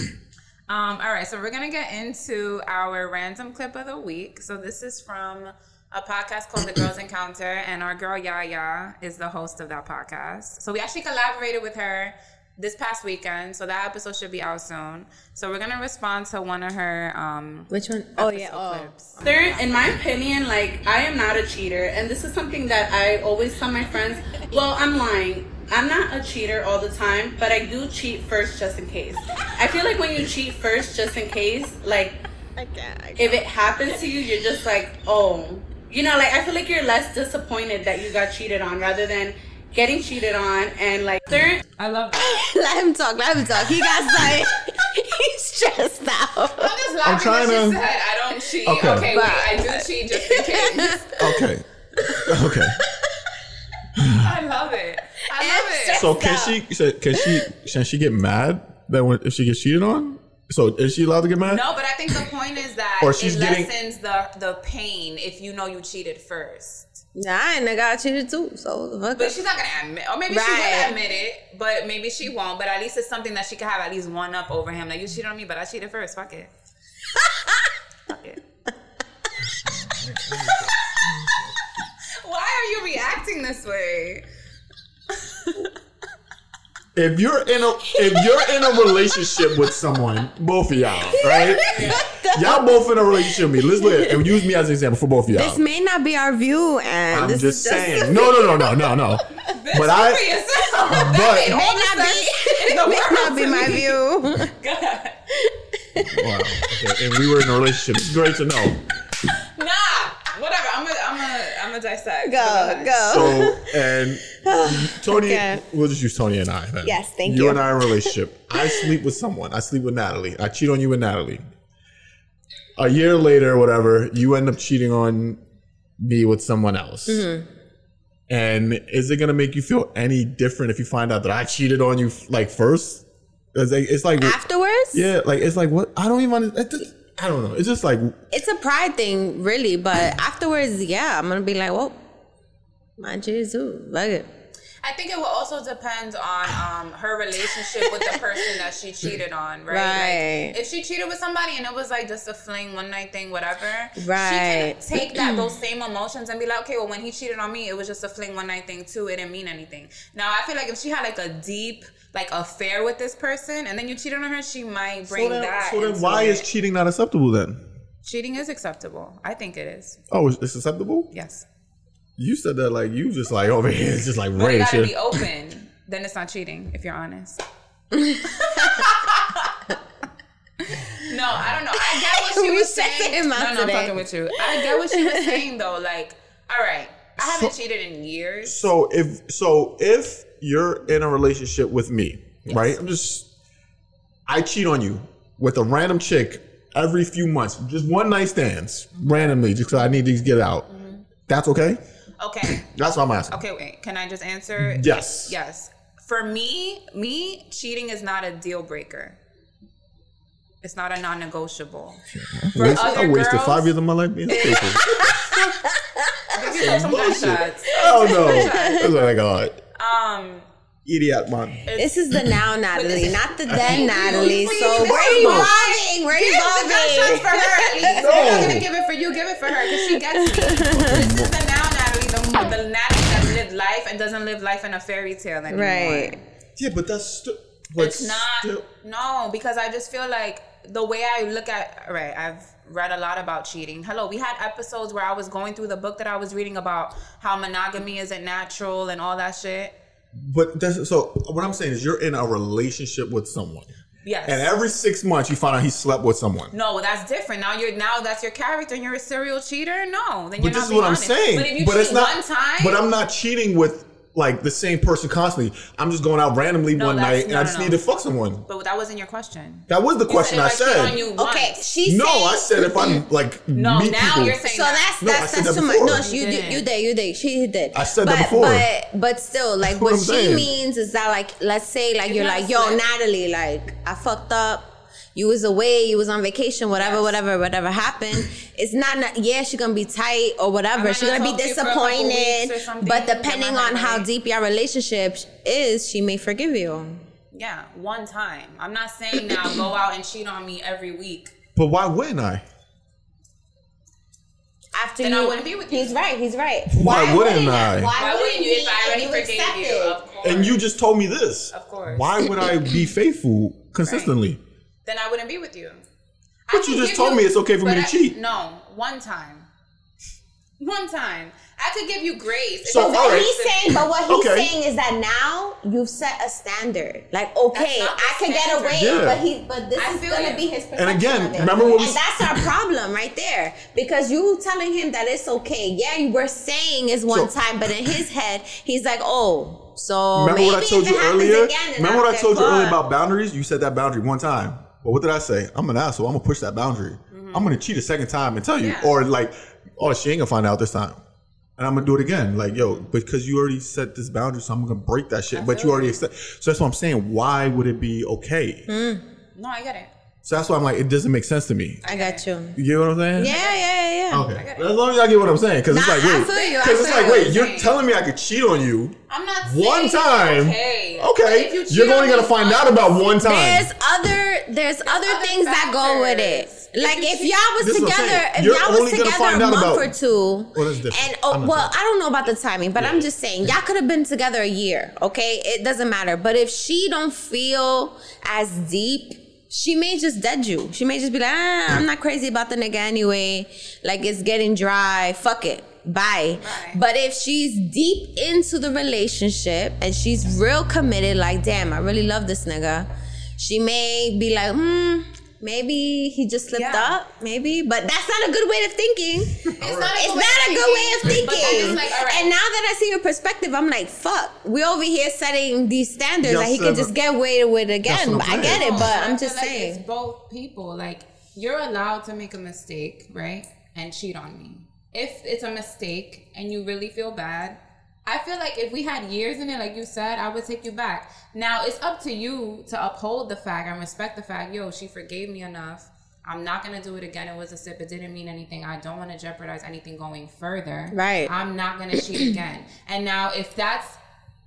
Speaker 3: Um, all right, so we're gonna get into our random clip of the week. So this is from a podcast called The Girls Encounter, and our girl Yaya is the host of that podcast. So we actually collaborated with her this past weekend, so that episode should be out soon. So we're gonna respond to one of her um
Speaker 1: Which one? Oh yeah.
Speaker 3: episode
Speaker 1: Oh.
Speaker 3: clips.
Speaker 5: There, in my opinion, like I am not a cheater, and this is something that I always tell my friends. Well, I'm lying. I'm not a cheater all the time, but I do cheat first just in case. I feel like when you cheat first just in case, like
Speaker 1: I can't. I can't.
Speaker 5: if it happens to you, you're just like, oh, you know, like I feel like you're less disappointed that you got cheated on rather than getting cheated on and like there.
Speaker 3: I love that.
Speaker 1: let him talk. Let him talk. He got something. He's stressed out.
Speaker 3: I'm just laughing
Speaker 2: trying
Speaker 3: that she
Speaker 2: to-
Speaker 3: said I don't cheat.
Speaker 2: Okay.
Speaker 3: Okay, wait, I do cheat just in case.
Speaker 2: Okay. okay.
Speaker 3: I love it. I love it.
Speaker 2: So can she can she can she get mad that when if she gets cheated on? So is she allowed to get mad?
Speaker 3: No, but I think the point is that
Speaker 2: Or she's
Speaker 3: it
Speaker 2: getting-
Speaker 3: lessens the the pain if you know you cheated first.
Speaker 1: Nah, and I got cheated too. So fuck.
Speaker 3: But she's not gonna admit, or maybe she
Speaker 1: Right.
Speaker 3: will admit it, but maybe she won't. But at least it's something that she can have at least one up over him. Like you cheated on me, but I cheated first. Fuck it. Fuck it. Why are you reacting this way?
Speaker 2: If you're in a if you're in a relationship with someone, both of y'all, right? Y'all both in a relationship with me. Let's look at and use me as an example for both of y'all.
Speaker 1: this may not be our view, and
Speaker 2: I'm just
Speaker 1: is
Speaker 2: saying. No, no, no, no, no, no. But I-
Speaker 3: for
Speaker 2: but-
Speaker 3: made all
Speaker 1: may not be.
Speaker 3: in the
Speaker 1: may not be my view.
Speaker 3: God.
Speaker 2: Wow. Okay. And we were in a relationship. It's great to know.
Speaker 3: Nah, whatever. I'm gonna, I'm gonna, I'm gonna dissect.
Speaker 1: Go, go.
Speaker 2: So and Tony,
Speaker 1: Okay.
Speaker 2: we'll just use Tony and I. Then.
Speaker 1: Yes, thank
Speaker 2: You
Speaker 1: you.
Speaker 2: and I are in a relationship. I sleep with someone. I sleep with Natalie. I cheat on you with Natalie. A year later, whatever, you end up cheating on me with someone else.
Speaker 1: Mm-hmm.
Speaker 2: And is it gonna make you feel any different if you find out that I cheated on you like first? It's like, it's like
Speaker 1: Afterwards,
Speaker 2: yeah, like it's like what I don't even. It just, I don't know. It's just like
Speaker 1: it's a pride thing, really. But afterwards, yeah, I'm gonna be like, well, my too. Fuck it.
Speaker 3: I think it will also depend on um, her relationship with the person that she cheated on, right?
Speaker 1: Right.
Speaker 3: Like, if she cheated with somebody and it was like just a fling, one night thing, whatever,
Speaker 1: Right.
Speaker 3: she can take that those same emotions and be like, okay, well, when he cheated on me, it was just a fling, one night thing too. It didn't mean anything. Now, I feel like if she had like a deep like affair with this person and then you cheated on her, she might bring
Speaker 2: so then,
Speaker 3: that.
Speaker 2: so then
Speaker 3: into
Speaker 2: why
Speaker 3: it.
Speaker 2: is cheating not acceptable then?
Speaker 3: cheating is acceptable? I think it is.
Speaker 2: Oh, it's it's acceptable.
Speaker 3: Yes.
Speaker 2: You said that like you just like over here, it's just like
Speaker 3: But it
Speaker 2: rage.
Speaker 3: gotta be open. Then it's not cheating, if you're honest. no, I don't know. I get what she
Speaker 1: We
Speaker 3: was
Speaker 1: said
Speaker 3: saying.
Speaker 1: him
Speaker 3: No,
Speaker 1: out
Speaker 3: no, I'm
Speaker 1: today.
Speaker 3: fucking with you. I get what she was saying though. Like, all right, I haven't cheated in years.
Speaker 2: So if so if you're in a relationship with me, right? I'm just I cheat on you with a random chick every few months, just one night stands randomly, just because I need to get out. Mm-hmm. That's okay.
Speaker 3: Okay,
Speaker 2: That's what I'm asking.
Speaker 3: okay, wait. Can I just answer?
Speaker 2: Yes.
Speaker 3: Yes. For me, me cheating is not a deal breaker. It's not a non-negotiable. For
Speaker 2: Waste- I
Speaker 3: other
Speaker 2: wasted
Speaker 3: girls-
Speaker 2: five years of my life being faithful.
Speaker 3: Maybe some gunshots.
Speaker 2: oh no, that's what I got.
Speaker 3: Um,
Speaker 2: idiot, man.
Speaker 1: This is the now Natalie, not the then
Speaker 3: you.
Speaker 1: Natalie.
Speaker 3: Please,
Speaker 1: So
Speaker 3: this
Speaker 1: we're
Speaker 3: is not-
Speaker 1: evolving. We're
Speaker 3: Give the gunshots for her at least.
Speaker 2: No.
Speaker 3: We're not gonna give it for you. Give it for her because she gets me. this is the now Natalie, the, the Natalie that lived life and doesn't live life in a fairy tale anymore.
Speaker 1: Right.
Speaker 2: Yeah, but that's still.
Speaker 3: It's not. no, because I just feel like the way I look at. Right, I've read a lot about cheating. Hello, we had episodes where I was going through the book that I was reading about how monogamy isn't natural and all that shit.
Speaker 2: But that's so. What I'm saying is, you're in a relationship with someone,
Speaker 3: Yes.
Speaker 2: and every six months you find out he slept with someone.
Speaker 3: No, that's different. Now you're now that's your character and you're a serial cheater. No, then you're
Speaker 2: But
Speaker 3: not
Speaker 2: this is
Speaker 3: being
Speaker 2: what I'm
Speaker 3: honest.
Speaker 2: saying.
Speaker 3: But if you
Speaker 2: but
Speaker 3: cheat
Speaker 2: it's not.
Speaker 3: one time,
Speaker 2: But I'm not cheating with like the same person constantly. I'm just going out randomly
Speaker 3: No,
Speaker 2: one
Speaker 3: that's-
Speaker 2: night and I just
Speaker 3: no.
Speaker 2: need to fuck someone.
Speaker 3: But that wasn't your question.
Speaker 2: That was the
Speaker 3: You
Speaker 2: question
Speaker 3: said
Speaker 2: I
Speaker 3: if cheat on
Speaker 2: said.
Speaker 3: you
Speaker 1: Okay,
Speaker 3: once.
Speaker 1: she's
Speaker 2: No,
Speaker 1: saying,
Speaker 2: I said if I'm like
Speaker 3: No,
Speaker 2: meet
Speaker 3: now
Speaker 2: people.
Speaker 3: you're saying
Speaker 1: So that's
Speaker 2: No, I
Speaker 1: that's
Speaker 2: said
Speaker 1: that's
Speaker 2: that
Speaker 1: too much.
Speaker 2: before.
Speaker 1: No,
Speaker 3: You
Speaker 1: you did, you did, you did. She did.
Speaker 2: I said
Speaker 1: but,
Speaker 2: that before.
Speaker 1: But but still, like what,
Speaker 2: what
Speaker 1: she
Speaker 2: saying.
Speaker 1: means is that like let's say like
Speaker 3: If
Speaker 1: you're like yo Natalie, like I fucked up. You was away. You was on vacation. Whatever,
Speaker 3: Yes.
Speaker 1: whatever, whatever happened. It's not. not yeah, she's gonna be tight or whatever. She's gonna be
Speaker 3: talk to you for a couple
Speaker 1: disappointed.
Speaker 3: weeks or something,
Speaker 1: But depending
Speaker 3: my head
Speaker 1: on how deep your relationship is, she may forgive you.
Speaker 3: Yeah, one time. I'm not saying now go out and cheat on me every week.
Speaker 2: But why wouldn't I?
Speaker 1: After
Speaker 3: Then
Speaker 1: you,
Speaker 3: I wouldn't be with you.
Speaker 1: He's right. He's right.
Speaker 2: Why wouldn't I?
Speaker 3: Why wouldn't you if I already
Speaker 1: you
Speaker 3: forgave
Speaker 1: accept
Speaker 3: you? Of course.
Speaker 2: And you just told me this.
Speaker 3: Of course.
Speaker 2: Why would I be faithful consistently?
Speaker 3: Then I wouldn't be with you.
Speaker 2: But
Speaker 3: I
Speaker 2: you just
Speaker 3: give
Speaker 2: told me it's okay for me to
Speaker 3: I-
Speaker 2: cheat.
Speaker 3: No, one time. One time. I could give you grace.
Speaker 2: So,
Speaker 3: If
Speaker 1: What
Speaker 2: right.
Speaker 1: he's saying, but what he's
Speaker 2: Okay.
Speaker 1: saying is that now you've set a standard. Like, okay,
Speaker 3: That's not the
Speaker 1: I can get away,
Speaker 2: Yeah.
Speaker 1: but he, but this
Speaker 3: I
Speaker 1: is gonna
Speaker 3: you.
Speaker 1: be his perception
Speaker 2: again,
Speaker 1: of it.
Speaker 2: remember what we
Speaker 1: and
Speaker 2: s-
Speaker 1: that's our problem right there because you telling him that it's okay. Yeah, you were saying it's one
Speaker 2: So-
Speaker 1: time, but in his head, he's like, oh, so
Speaker 2: Remember
Speaker 1: maybe
Speaker 2: what I told you earlier?
Speaker 1: Again,
Speaker 2: Remember what I told you earlier about boundaries? You said that boundary one time. But what did I say? I'm an asshole. I'm gonna push that boundary. I'm gonna cheat a second time and tell you,
Speaker 3: Yeah.
Speaker 2: or like, oh, she ain't gonna find out this time. And I'm gonna do it again. Like, yo, because you already set this boundary, so I'm gonna break that shit. But you already accept. So that's what I'm saying. Why would it be okay?
Speaker 3: No, I get it.
Speaker 2: So that's why I'm like, it doesn't make sense to me.
Speaker 1: I got you.
Speaker 2: You get what I'm saying?
Speaker 1: Yeah, yeah, yeah. yeah.
Speaker 2: Okay. As long as y'all get what I'm saying, because it's like, wait,
Speaker 1: you, I
Speaker 2: because it's
Speaker 1: feel
Speaker 2: like,
Speaker 1: you.
Speaker 2: wait, you're telling me I could cheat on you
Speaker 3: I'm not
Speaker 2: one time.
Speaker 3: Okay.
Speaker 2: Okay,
Speaker 3: you
Speaker 2: you
Speaker 3: cheat
Speaker 2: are only
Speaker 3: on
Speaker 2: gonna find out about one time.
Speaker 1: There's other there's, other,
Speaker 3: other
Speaker 1: things that go with it. Like
Speaker 3: If you
Speaker 1: if
Speaker 3: cheat-
Speaker 1: y'all was
Speaker 2: This is what I'm
Speaker 1: together, if
Speaker 2: You're
Speaker 1: y'all was together a month or two,
Speaker 2: Well,
Speaker 1: and oh, well. I don't know about the timing, but I'm just saying y'all could have been together a year. Okay, it doesn't matter. But if she don't feel as deep. She may just dead you. She may just be like, ah, I'm not crazy about the nigga anyway. Like it's getting dry. Fuck it. Bye.
Speaker 3: Bye.
Speaker 1: But if she's deep into the relationship and she's real committed, like, damn, I really love this nigga, she may be like, hmm, maybe he just slipped
Speaker 3: Yeah.
Speaker 1: up, maybe. But that's not a good way of thinking.
Speaker 3: It's not a
Speaker 1: It's
Speaker 3: good
Speaker 1: not
Speaker 3: way
Speaker 1: a
Speaker 3: of
Speaker 1: good way of
Speaker 3: thinking. But then
Speaker 1: thinking.
Speaker 3: it's like, all right.
Speaker 1: And now that I see your perspective, I'm like, fuck. We over here setting these standards
Speaker 2: Y'all
Speaker 1: that he
Speaker 2: said
Speaker 1: could just get away with
Speaker 2: That's
Speaker 1: again.
Speaker 2: what
Speaker 1: But
Speaker 2: I'm
Speaker 1: get it, but
Speaker 3: I
Speaker 1: I'm
Speaker 3: feel
Speaker 1: just
Speaker 3: like
Speaker 1: saying.
Speaker 3: It's both people. Like you're allowed to make a mistake, right? And cheat on me. If it's a mistake and you really feel bad, I feel like if we had years in it, like you said, I would take you back. Now it's up to you to uphold the fact and respect the fact, yo, she forgave me enough. I'm not gonna do it again. It was a sip. It didn't mean anything. I don't want to jeopardize anything going further.
Speaker 1: Right.
Speaker 3: I'm not gonna cheat again. And now, if that's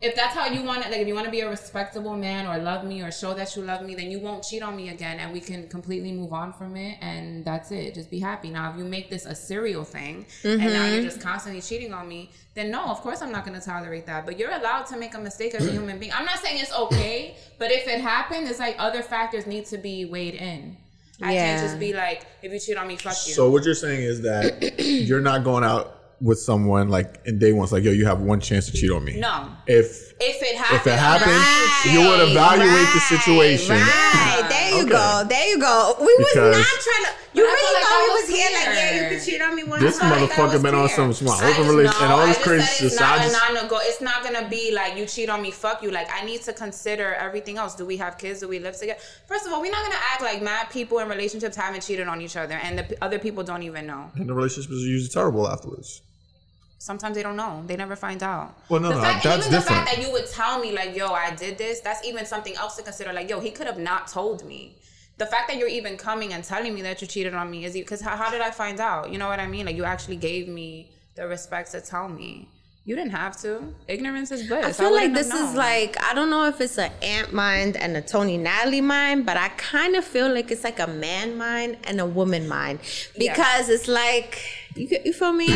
Speaker 3: if that's how you want it, like if you want to be a respectable man or love me or show that you love me, then you won't cheat on me again, and we can completely move on from it, and that's it. Just be happy. Now, if you make this a serial thing, and now
Speaker 1: Mm-hmm.
Speaker 3: you're just constantly cheating on me, then no, of course I'm not going to tolerate that. But you're allowed to make a mistake as a human being. I'm not saying it's okay, but if it happened, it's like other factors need to be weighed in. I
Speaker 1: Yeah.
Speaker 3: can't just be like, if you cheat on me, fuck you.
Speaker 2: So what you're saying is that you're not going out with someone like in day one. It's like, yo, you have one chance to cheat on me.
Speaker 3: no.
Speaker 2: If
Speaker 3: If it happens,
Speaker 2: if it happens,
Speaker 1: Right,
Speaker 2: you would evaluate the situation.
Speaker 1: Right, there you
Speaker 2: Okay.
Speaker 1: go, there you go. We was not trying to. You
Speaker 3: But I feel
Speaker 1: really
Speaker 3: like
Speaker 1: thought
Speaker 3: that
Speaker 1: we
Speaker 3: was
Speaker 1: was here like, yeah, you could cheat on me one
Speaker 2: This
Speaker 1: time.
Speaker 2: motherfucker been on some small open
Speaker 3: just
Speaker 2: relation and all this crazy
Speaker 3: said
Speaker 2: shit.
Speaker 3: It's not
Speaker 2: just-
Speaker 3: a non-nego. It's not gonna be like you cheat on me, fuck you. Like I need to consider everything else. Do we have kids? Do we live together? First of all, we're not gonna act like mad people in relationships haven't cheated on each other, and the p- other people don't even know.
Speaker 2: and the relationship is usually terrible afterwards.
Speaker 3: Sometimes they don't know. They never find out.
Speaker 2: Well, no,
Speaker 3: the
Speaker 2: no,
Speaker 3: fact,
Speaker 2: that's
Speaker 3: even
Speaker 2: different.
Speaker 3: the fact that you would tell me like, "Yo, I did this," that's even something else to consider. Like, "Yo, he could have not told me." The fact that you're even coming and telling me that you cheated on me is because how, how did I find out? You know what I mean? Like, you actually gave me the respect to tell me. You didn't have to. Ignorance is bliss.
Speaker 1: I feel like this is like I don't know if it's an ant mind and a Tony Natalie mind, but I kind of feel like it's like a man mind and a woman mind
Speaker 3: Yeah.
Speaker 1: because it's like you you feel me?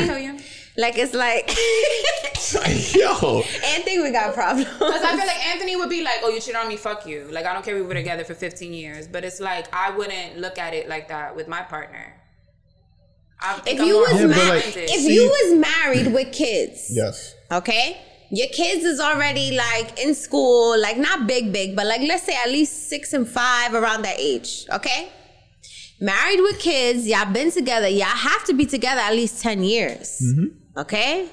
Speaker 3: I feel you.
Speaker 1: Like it's like
Speaker 2: Yo,
Speaker 1: and think we got problems.
Speaker 3: Because I feel like Anthony would be like, "Oh, you cheated on me, fuck you." Like I don't care, we were together for 15 years, but it's like I wouldn't look at it like that with my partner.
Speaker 1: If
Speaker 3: I'm
Speaker 1: you was
Speaker 2: Yeah, but,
Speaker 1: ma-
Speaker 2: like,
Speaker 1: if
Speaker 2: See-
Speaker 1: you was married with kids,
Speaker 2: yes.
Speaker 1: okay your kids is already like in school like not big big but like let's say at least six and five around that age okay married with kids y'all been together y'all have to be together at least 10 years
Speaker 2: Mm-hmm.
Speaker 1: Okay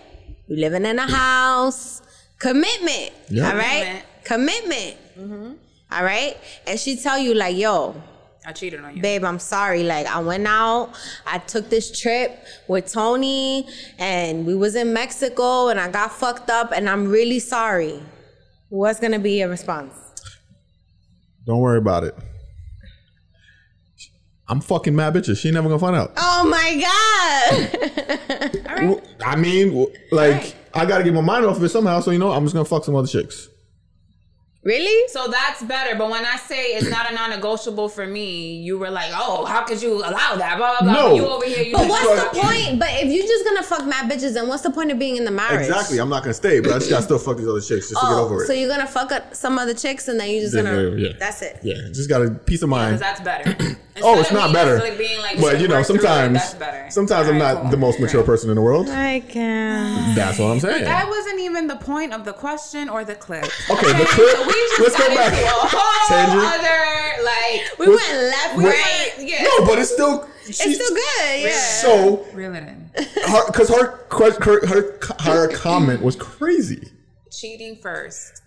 Speaker 1: you living in a house commitment
Speaker 2: Yeah.
Speaker 1: all right commitment
Speaker 3: Mm-hmm.
Speaker 1: all right and she tell you like yo
Speaker 3: I cheated on you.
Speaker 1: babe, I'm sorry. Like I went out, I took this trip with Tony and we was in Mexico and I got fucked up and I'm really sorry. What's gonna be your response?
Speaker 2: Don't worry about it. I'm fucking mad bitches. She ain't never gonna find out.
Speaker 1: Oh my god.
Speaker 3: All right.
Speaker 2: I mean, like,
Speaker 3: Right.
Speaker 2: I gotta get my mind off of it somehow. So you know, I'm just gonna fuck some other chicks.
Speaker 1: Really?
Speaker 3: So that's better. But when I say it's not a non-negotiable for me, you were like, "Oh, how could you allow that?" Blah blah blah.
Speaker 2: No.
Speaker 3: You over here, you
Speaker 1: But what's the point? But if you're just gonna fuck mad bitches, then what's the point of being in the marriage?
Speaker 2: Exactly. I'm not gonna stay, but I just gotta still fuck these other chicks just to get
Speaker 1: Oh,
Speaker 2: over it.
Speaker 1: so you're gonna fuck up some other chicks and then you're just
Speaker 2: Yeah,
Speaker 1: gonna.
Speaker 2: yeah, yeah.
Speaker 1: That's it.
Speaker 2: yeah, just got a peace of mind.
Speaker 3: Because that's better.
Speaker 2: Oh, it's not better.
Speaker 3: necessarily Being like,
Speaker 2: but you know,
Speaker 3: work through it,
Speaker 2: sometimes,
Speaker 3: that's better.
Speaker 2: sometimes I'm not
Speaker 3: cool.
Speaker 2: the most mature person in the world.
Speaker 1: I can.
Speaker 2: That's what I'm saying.
Speaker 3: That wasn't even the point of the question or the clip.
Speaker 2: Okay, the clip.
Speaker 3: So we just
Speaker 2: let's go back.
Speaker 3: into a whole
Speaker 2: Tangent.
Speaker 3: other like.
Speaker 1: We went left,
Speaker 3: we
Speaker 1: right.
Speaker 3: went- yeah.
Speaker 2: No, but it's still.
Speaker 1: It's still good. Yeah.
Speaker 2: So,
Speaker 3: Reel it in.
Speaker 2: because her, her her her comment was crazy.
Speaker 3: Cheating first.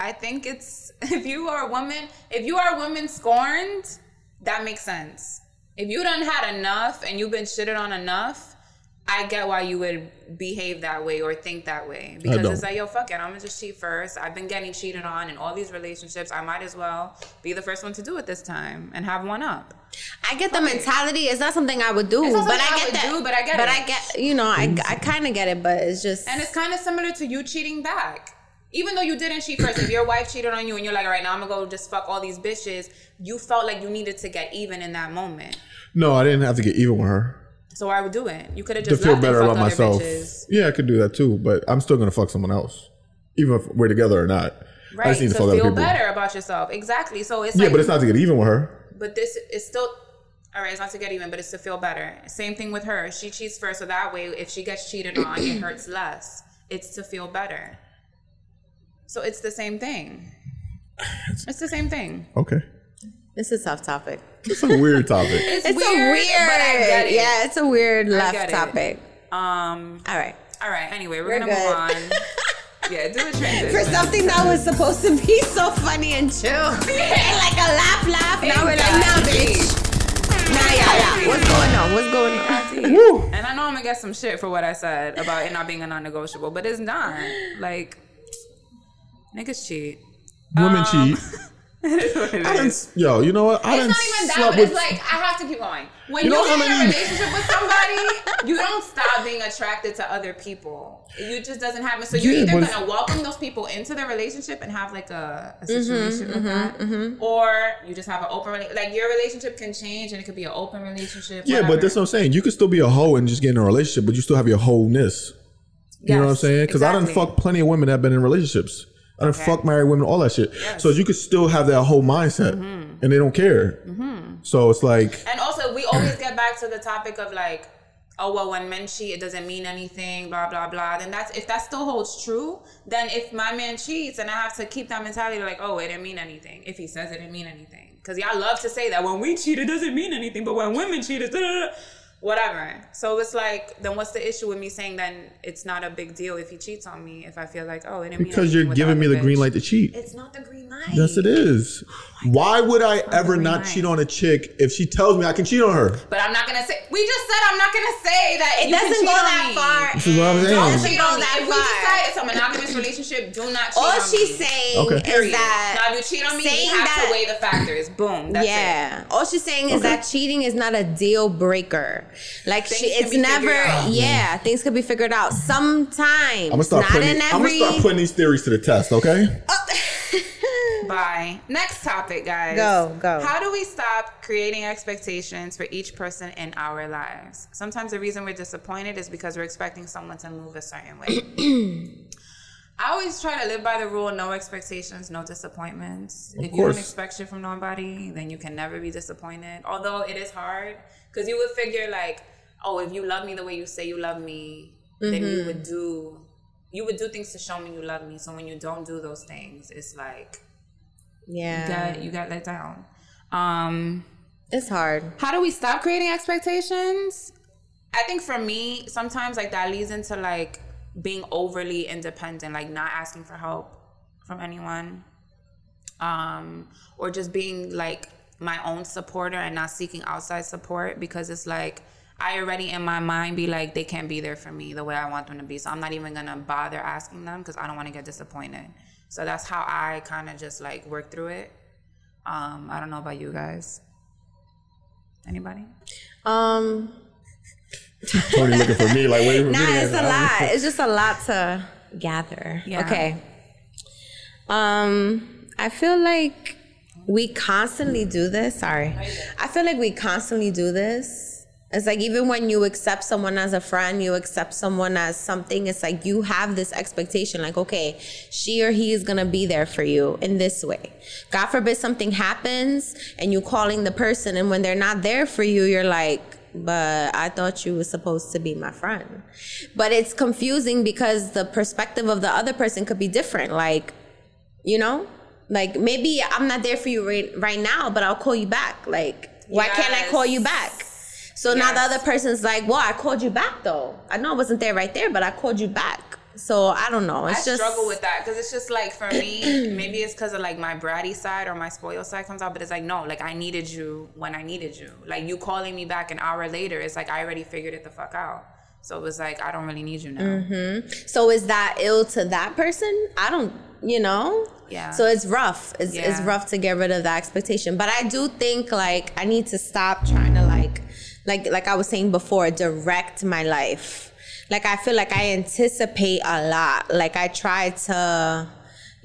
Speaker 3: I think it's if you are a woman, if you are a woman scorned, that makes sense. If you done had enough and you've been shitted on enough, I get why you would behave that way or think that way. Because it's like, yo, fuck it, I'm gonna just cheat first. I've been getting cheated on in all these relationships. I might as well be the first one to do it this time and have one up.
Speaker 1: I get the mentality. It's not something I would do,
Speaker 3: It's not
Speaker 1: but I
Speaker 3: I
Speaker 1: get
Speaker 3: would
Speaker 1: that.
Speaker 3: do, but I get
Speaker 1: But
Speaker 3: it.
Speaker 1: I get, you know, I, I kind of get it, but it's just.
Speaker 3: And it's kind of similar to you cheating back. Even though you didn't cheat first, if your wife cheated on you and you're like, all right, now I'm gonna go just fuck all these bitches, you felt like you needed to get even in that moment.
Speaker 2: No, I didn't have to get even with her
Speaker 3: So I would do it. You could have
Speaker 2: to
Speaker 3: just
Speaker 2: feel
Speaker 3: left
Speaker 2: better about myself.
Speaker 3: bitches.
Speaker 2: Yeah, I could do that too, but I'm still gonna fuck someone else, even if we're together or not. I
Speaker 3: Right,
Speaker 2: just need
Speaker 3: to
Speaker 2: to
Speaker 3: feel better about yourself. Exactly. So it's
Speaker 2: Yeah,
Speaker 3: like,
Speaker 2: but it's not to get even with her.
Speaker 3: But this is still all right. It's not to get even, but it's to feel better. Same thing with her. She cheats first, so that way, if she gets cheated on, it hurts less. It's to feel better. So it's the same thing. It's the same thing.
Speaker 2: Okay,
Speaker 1: It's a tough topic.
Speaker 2: it's a weird topic.
Speaker 3: It's,
Speaker 1: It's
Speaker 3: weird,
Speaker 1: a weird.
Speaker 3: but I get it.
Speaker 1: Yeah, it's a weird
Speaker 3: get
Speaker 1: left topic.
Speaker 3: Um.
Speaker 1: All right.
Speaker 3: All right. Anyway, we're,
Speaker 1: We're
Speaker 3: gonna
Speaker 1: good.
Speaker 3: move on. yeah, do a transition.
Speaker 1: For something that was supposed to be so funny and chill, and like a laugh, laugh. Now we're like, now, bitch. Nah, yeah, yeah. What's going on? What's going on?
Speaker 3: And I know I'm gonna get some shit for what I said about it not being a non-negotiable, but it's not. Like, niggas cheat.
Speaker 2: Women
Speaker 3: Um,
Speaker 2: cheat.
Speaker 3: It is what it
Speaker 2: I done-
Speaker 3: is.
Speaker 2: yo, you know what? I
Speaker 3: it's not even that,
Speaker 2: slept
Speaker 3: but it's like I have to keep going. When
Speaker 2: You
Speaker 3: you,
Speaker 2: know
Speaker 3: get
Speaker 2: how
Speaker 3: in a relationship with somebody, you don't stop being attracted to other people. It just doesn't happen. So you're
Speaker 2: Yeah,
Speaker 3: either gonna welcome those people into the relationship and have like a, a
Speaker 2: Mm-hmm,
Speaker 3: situation with that, or you just have an open rela- like your relationship can change and it could be an open relationship.
Speaker 2: Yeah, but that's what I'm saying. You could still be a hoe and just get in a relationship, but you still have your wholeness. You know what I'm saying? Because I done
Speaker 3: exactly.
Speaker 2: fucked plenty of women that have been in relationships. I done
Speaker 3: Okay.
Speaker 2: fuck married women, all that shit.
Speaker 3: Yes. Mm-hmm.
Speaker 2: So you could still have that whole mindset, and they don't care. So it's like,
Speaker 3: And also, we always get back to the topic of like, oh well, when men cheat, it doesn't mean anything, blah blah blah. Then that's if that still holds true. Then if my man cheats, and I have to keep that mentality like, oh, it didn't mean anything. If he says it didn't mean anything, because y'all love to say that when we cheat, it doesn't mean anything, but when women cheat, it's da, da, da. Whatever. So it's like, then what's the issue with me saying then it's not a big deal if he cheats on me? If I feel like, oh, it didn't mean
Speaker 2: because you're giving me
Speaker 3: other
Speaker 2: the green light to cheat.
Speaker 3: It's not the green light.
Speaker 2: Yes, it is. Oh Why would I ever
Speaker 3: green
Speaker 2: not
Speaker 3: light.
Speaker 2: cheat on a chick if she tells me I can cheat on her?
Speaker 3: But I'm not gonna say. We just said I'm not gonna say that
Speaker 1: It
Speaker 3: you
Speaker 1: doesn't
Speaker 3: cheat
Speaker 1: go
Speaker 3: on
Speaker 1: that
Speaker 3: me.
Speaker 1: far.
Speaker 2: This is what I'm
Speaker 3: Don't
Speaker 2: saying.
Speaker 1: Doesn't
Speaker 3: cheat on me.
Speaker 1: that
Speaker 3: If we
Speaker 1: far.
Speaker 3: decide it's a monogamous relationship, do not cheat
Speaker 1: All
Speaker 3: on
Speaker 1: she's
Speaker 3: me.
Speaker 1: saying
Speaker 2: Okay.
Speaker 1: is
Speaker 3: Period.
Speaker 1: that
Speaker 3: now, if you cheat on me, you
Speaker 1: saying
Speaker 3: have
Speaker 1: that-
Speaker 3: to weigh the factors. Boom. That's
Speaker 1: yeah.
Speaker 3: it.
Speaker 1: All she's saying is
Speaker 2: Okay.
Speaker 1: that cheating is not a deal breaker. Like she,
Speaker 3: Things can
Speaker 1: it's never.
Speaker 3: out.
Speaker 1: Yeah, things could be figured out. Sometimes.
Speaker 2: I'm gonna start
Speaker 1: not
Speaker 2: putting.
Speaker 1: in
Speaker 2: I'm gonna start putting these theories to the test. Okay.
Speaker 3: Bye. Next topic, guys.
Speaker 1: Go, go.
Speaker 3: How do we stop creating expectations for each person in our lives? Sometimes the reason we're disappointed is because we're expecting someone to move a certain way. I always try to live by the rule no expectations, no disappointments. if you don't expect shit from nobody, then you can never be disappointed. Although it is hard because you would figure, like, oh, if you love me the way you say you love me, then you would do. You would do things to show me you love me. So when you don't do those things, it's like
Speaker 1: yeah,
Speaker 3: you got you got let down. Um,
Speaker 1: it's hard.
Speaker 3: how do we stop creating expectations? I think for me, sometimes like that leads into like being overly independent, like not asking for help from anyone, um, or just being like my own supporter and not seeking outside support because it's like I already in my mind be like they can't be there for me the way I want them to be, so I'm not even gonna bother asking them because I don't want to get disappointed. So that's how I kind of just like work through it. Um, I don't know about you guys. Anybody?
Speaker 1: Um,
Speaker 2: Tony looking for me like wait for
Speaker 1: nah,
Speaker 2: me.
Speaker 1: it's a lot. It's just a lot to gather.
Speaker 3: Yeah.
Speaker 1: Okay. Um, I feel like we constantly do this. Sorry, I feel like we constantly do this. It's like even when you accept someone as a friend, you accept someone as something. It's like you have this expectation, like okay, she or he is gonna be there for you in this way. God forbid something happens and you calling the person, and when they're not there for you, you're like, but I thought you were supposed to be my friend. But it's confusing because the perspective of the other person could be different. Like, you know, like maybe I'm not there for you right, right now, but I'll call you back. Like, why can't I call you back? So now the other person's like, well, I called you back though. I know I wasn't there right there, but I called you back. So I don't know. It's
Speaker 3: I
Speaker 1: just
Speaker 3: struggle with that because it's just like for me, maybe it's because of like my bratty side or my spoiled side comes out, but it's like no, like I needed you when I needed you. Like you calling me back an hour later, it's like I already figured it the fuck out. So it was like I don't really need you now.
Speaker 1: Mm-hmm. So is that ill to that person? I don't, you know.
Speaker 3: Yeah.
Speaker 1: So it's rough. It's, it's rough to get rid of that expectation. But I do think like I need to stop trying to like, like like I was saying before, direct my life. Like I feel like I anticipate a lot. Like I try to.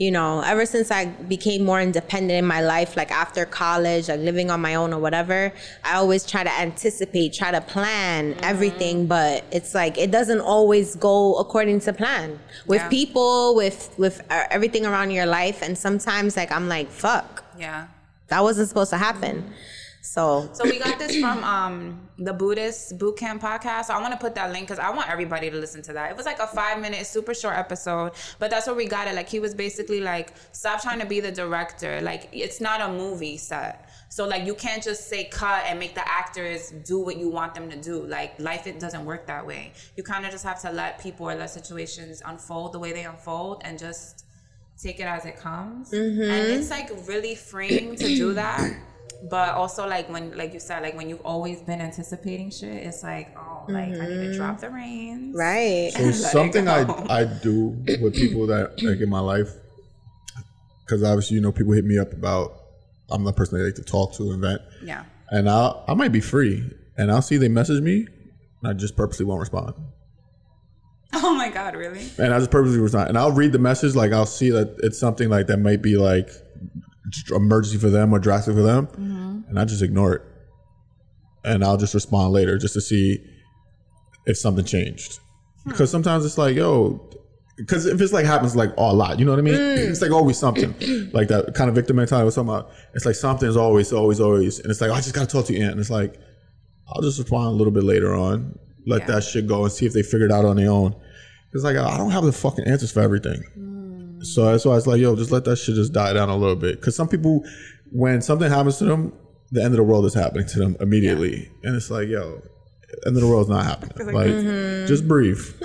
Speaker 1: You know, ever since I became more independent in my life, like after college, like living on my own or whatever, I always try to anticipate, try to plan everything, but it's like it doesn't always go according to plan with
Speaker 3: Yeah.
Speaker 1: people, with with uh, everything around your life, and sometimes like I'm like, fuck,
Speaker 3: Yeah.
Speaker 1: that wasn't supposed to happen. So
Speaker 3: So we got this from um the Buddhist Boot Camp podcast. So I want to put that link because I want everybody to listen to that. It was like a five minute, super short episode, but that's where we got it. Like he was basically like, stop trying to be the director. Like it's not a movie set. So like you can't just say cut and make the actors do what you want them to do. Like life it doesn't work that way. You kind of just have to let people or let situations unfold the way they unfold and just take it as it comes. And it's like really freeing to do that. But also like when like you said, like when you've always been anticipating shit, it's like, oh, like I need to drop mm-hmm. the reins.
Speaker 1: right,
Speaker 2: So something I. I do with people that like in my life, because obviously you know people hit me up about I'm the person they like to talk to and vent,
Speaker 3: Yeah.
Speaker 2: and I I might be free, and I'll see they message me, and I just purposely won't respond,
Speaker 3: Oh my god, really?
Speaker 2: and I just purposely respond, and I'll read the message like I'll see that it's something like that might be like emergency for them or drastic for them, mm-hmm. and I just ignore it, and I'll just respond later just to see if something changed. Because hmm. sometimes it's like, yo, because if it's like happens like a lot, you know what I mean? Mm. It's like always something like that kind of victim mentality. I was talking about. It's like something's always, always, always, and it's like oh, I just gotta talk to you, Ant. And it's like I'll just respond a little bit later on, let
Speaker 3: Yeah.
Speaker 2: that shit go, and see if they figure it out on their own. It's like I don't have the fucking answers for everything. So that's why it's like, yo, just let that shit just die down a little bit. Because some people, when something happens to them, the end of the world is happening to them immediately, and it's like, yo, end of the world's not happening. Like, just breathe.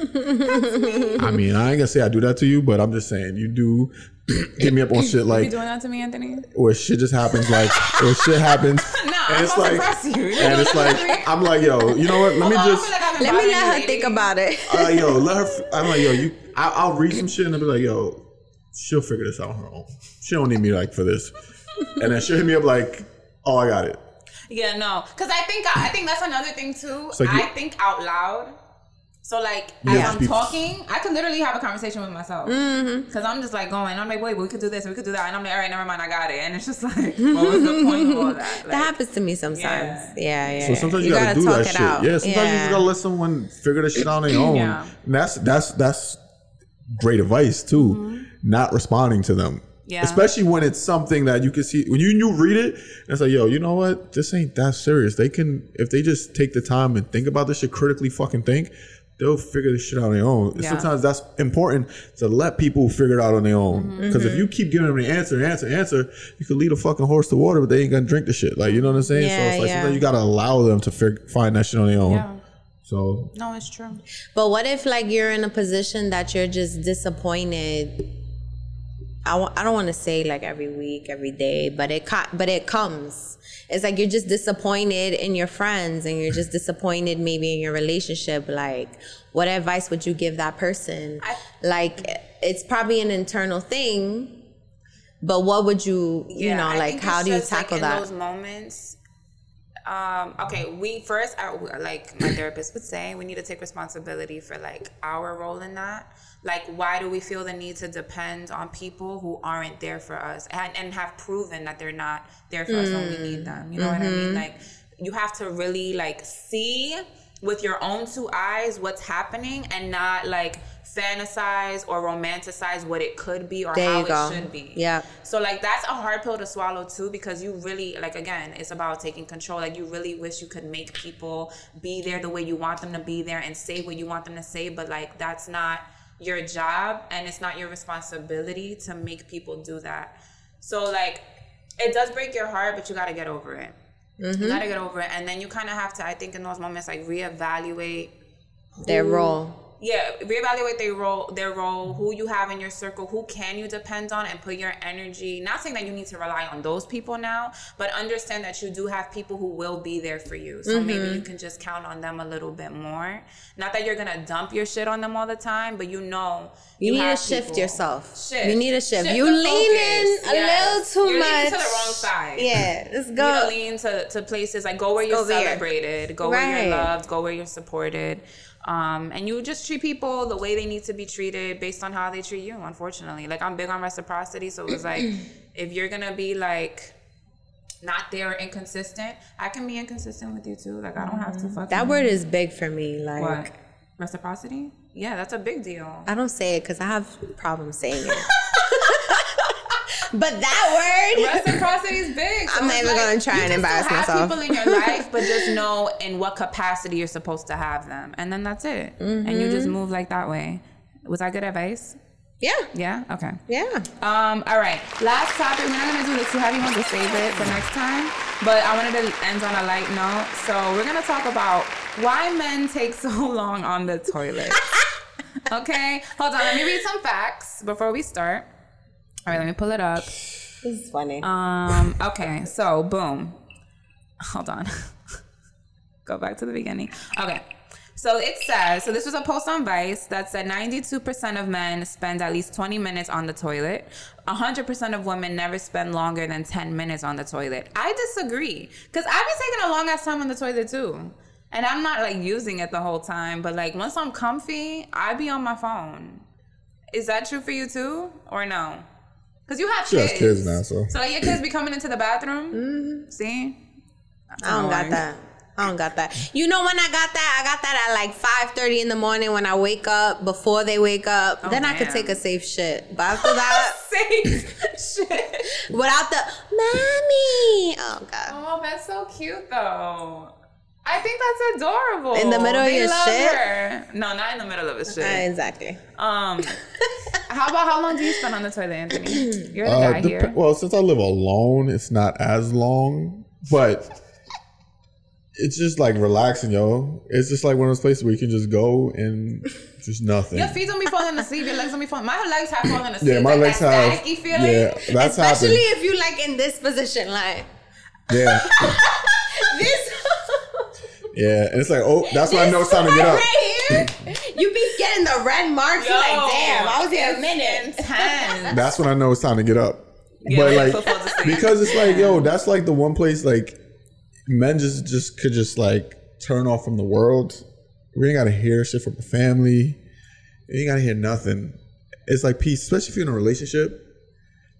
Speaker 2: I mean, I ain't gonna say I do that to you, but I'm just saying you do hit me up on shit like You
Speaker 3: doing that to me, Anthony?
Speaker 2: where shit just happens, like where shit happens,
Speaker 3: No,
Speaker 2: and
Speaker 3: I'm
Speaker 2: it's
Speaker 3: about
Speaker 2: like,
Speaker 3: to press you. You
Speaker 2: and
Speaker 3: doing
Speaker 2: it's
Speaker 3: that to me?
Speaker 2: like, I'm like, yo, you know what? Let me
Speaker 3: Oh,
Speaker 2: just.
Speaker 3: like
Speaker 1: let me let her think about it.
Speaker 2: uh, yo, let her. f- I'm like, yo, you. I, I'll read some shit and I'll be like, yo, she'll figure this out on her own. She don't need me like for this. And then she'll hit me up like, oh, I got it.
Speaker 3: Yeah, no, because I think I think that's another thing too.
Speaker 2: like you-
Speaker 3: I think out loud. So like
Speaker 2: Yeah,
Speaker 3: as I'm
Speaker 2: be-
Speaker 3: talking, I can literally have a conversation with myself mm-hmm. because I'm just like going. I'm like, wait, we could do this, we could do that, and I'm like, all right, never mind, I got it. And it's just like, what was the point of all that? Like,
Speaker 1: that happens to me sometimes.
Speaker 3: Yeah.
Speaker 1: Yeah, yeah.
Speaker 2: So sometimes you, gotta, do
Speaker 1: talk
Speaker 2: that
Speaker 1: it
Speaker 2: shit.
Speaker 1: out.
Speaker 2: Yeah, sometimes you just gotta let someone figure the shit out on their own.
Speaker 3: Yeah.
Speaker 2: And that's that's that's great advice too. Not responding to them.
Speaker 3: Yeah.
Speaker 2: Especially when it's something that you can see when you you read it and it's like, yo, you know what? This ain't that serious. They can if they just take the time and think about this shit, critically fucking think, they'll figure this shit out on their own.
Speaker 3: Yeah.
Speaker 2: Sometimes that's important to let people figure it out on their own.
Speaker 3: Mm-hmm.
Speaker 2: Because if you keep giving them the answer, answer, answer, you could lead a fucking horse to water, but they ain't gonna drink the shit. Like you know what I'm saying? so it's like
Speaker 1: yeah.
Speaker 2: sometimes you gotta allow them to fig- find that shit on their own.
Speaker 3: Yeah.
Speaker 2: So
Speaker 3: no, it's true.
Speaker 1: But what if like you're in a position that you're just disappointed? I w- I don't want to say like every week, every day, but it co- but it comes. It's like you're just disappointed in your friends and you're just disappointed maybe in your relationship. Like, what advice would you give that person?
Speaker 3: I-
Speaker 1: like, it's probably an internal thing, but what would you, you know,
Speaker 3: I
Speaker 1: like how do you
Speaker 3: just, like,
Speaker 1: tackle
Speaker 3: in
Speaker 1: that?
Speaker 3: those moments? Um, okay, we first, I, like my therapist would say, we need to take responsibility for like our role in that. Like, why do we feel the need to depend on people who aren't there for us and, and have proven that they're not there for us when we need them? You know what I
Speaker 1: Mm-hmm.
Speaker 3: mean? Like, you have to really like see with your own two eyes what's happening and not like fantasize or romanticize what it could be or
Speaker 1: There
Speaker 3: how it should be.
Speaker 1: Yeah.
Speaker 3: So like that's a hard pill to swallow too because you really like again it's about taking control. Like you really wish you could make people be there the way you want them to be there and say what you want them to say, but like that's not your job and it's not your responsibility to make people do that. So like it does break your heart, but you got to get over it. You mm-hmm. got to get over it, and then you kind of have to, I think, in those moments, like reevaluate
Speaker 1: Their
Speaker 3: who-
Speaker 1: role.
Speaker 3: Yeah reevaluate their role their role who you have in your circle who can you depend on and put your energy not saying that you need to rely on those people now but understand that you do have people who will be there for you so
Speaker 1: Mm-hmm.
Speaker 3: maybe you can just count on them a little bit more not that you're gonna dump your shit on them all the time but you know
Speaker 1: You, need to shift
Speaker 3: people.
Speaker 1: yourself.
Speaker 3: Shift.
Speaker 1: You need to shift.
Speaker 3: Shift
Speaker 1: you leaning
Speaker 3: focus.
Speaker 1: a
Speaker 3: Yes.
Speaker 1: little too
Speaker 3: You're
Speaker 1: much.
Speaker 3: to the wrong side.
Speaker 1: Yeah, let's
Speaker 3: You
Speaker 1: go.
Speaker 3: to lean to, to places like go where you're
Speaker 1: go there.
Speaker 3: celebrated, go where you're loved, go where you're supported. Um, and you just treat people the way they need to be treated based on how they treat you, unfortunately. Like I'm big on reciprocity, so it was like if you're gonna be like not there or inconsistent, I can be inconsistent with you too. Like I don't have to fuck
Speaker 1: That word is big for me. Like
Speaker 3: what? Reciprocity? Yeah, that's a big deal.
Speaker 1: I don't say it because I have problems saying it. but that word,
Speaker 3: Reciprocity is big. So
Speaker 1: I'm not even gonna try and embarrass
Speaker 3: have
Speaker 1: myself.
Speaker 3: people in your life, but just know in what capacity you're supposed to have them, and then that's it. And you
Speaker 1: Mm-hmm.
Speaker 3: just move like that way. Was that good advice?
Speaker 1: yeah,
Speaker 3: Yeah. Okay.
Speaker 1: yeah.
Speaker 3: Um. All right. Last topic. We're not gonna do the too heavy ones. We'll save it for next time. But I wanted to end on a light note. So we're gonna talk about why men take so long on the toilet. okay. Hold on. Let me read some facts before we start. All right. Let me pull it up.
Speaker 1: This is funny.
Speaker 3: Um, okay, so boom. Hold on. Go back to the beginning. Okay. So it says, so this was a post on Vice that said 92% of men spend at least 20 minutes on the toilet. 100% of women never spend longer than 10 minutes on the toilet. I disagree. Because I've been taking a long ass time on the toilet too. And I'm not like using it the whole time, but like once I'm comfy, I be on my phone. Is that true for you too? Or no? Because you have
Speaker 2: She has
Speaker 3: kids.
Speaker 2: kids now, so.
Speaker 3: So like your kids be coming into the bathroom. Mm-hmm. See,
Speaker 1: I don't got that. I don't got that. You know when I got that? I got that at like five thirty in the morning when I wake up. Before they wake up,
Speaker 3: Oh,
Speaker 1: then I could take a safe shit. But after that,
Speaker 3: Safe shit.
Speaker 1: without the mommy, oh god.
Speaker 3: Oh, that's so cute though. I think that's adorable.
Speaker 1: In the middle of
Speaker 3: They
Speaker 1: your
Speaker 3: love
Speaker 1: shit?
Speaker 3: her. No, not in the middle of his shit.
Speaker 1: Uh, exactly.
Speaker 3: Um, how about how long do you spend on the toilet, Anthony? You're the
Speaker 2: Uh,
Speaker 3: guy
Speaker 2: dep-
Speaker 3: here.
Speaker 2: well, since I live alone, it's not as long, but it's just like relaxing, yo. It's just like one of those places where you can just go and just nothing.
Speaker 3: Your feet don't be falling asleep. Your legs don't be falling. My legs have fallen asleep.
Speaker 2: Yeah, my
Speaker 3: like
Speaker 2: legs
Speaker 3: that
Speaker 2: have.
Speaker 3: staticky feeling.
Speaker 2: Yeah, that's
Speaker 1: Especially
Speaker 2: happened.
Speaker 1: if you like in this position, like
Speaker 2: Yeah,
Speaker 1: this.
Speaker 2: Yeah, and it's like, oh, that's when I know it's time to get up.
Speaker 1: Right here, you be getting the red marks. You're like, damn, I was here a minute.
Speaker 3: Intense.
Speaker 2: That's when I know it's time to get up.
Speaker 3: Yeah,
Speaker 2: but like,
Speaker 3: for fall to sleep.
Speaker 2: because it's like, yo, that's like the one place like. men just just could just like turn off from the world. We ain't gotta hear shit from the family. You ain't gotta hear nothing. It's like peace, especially if you're in a relationship.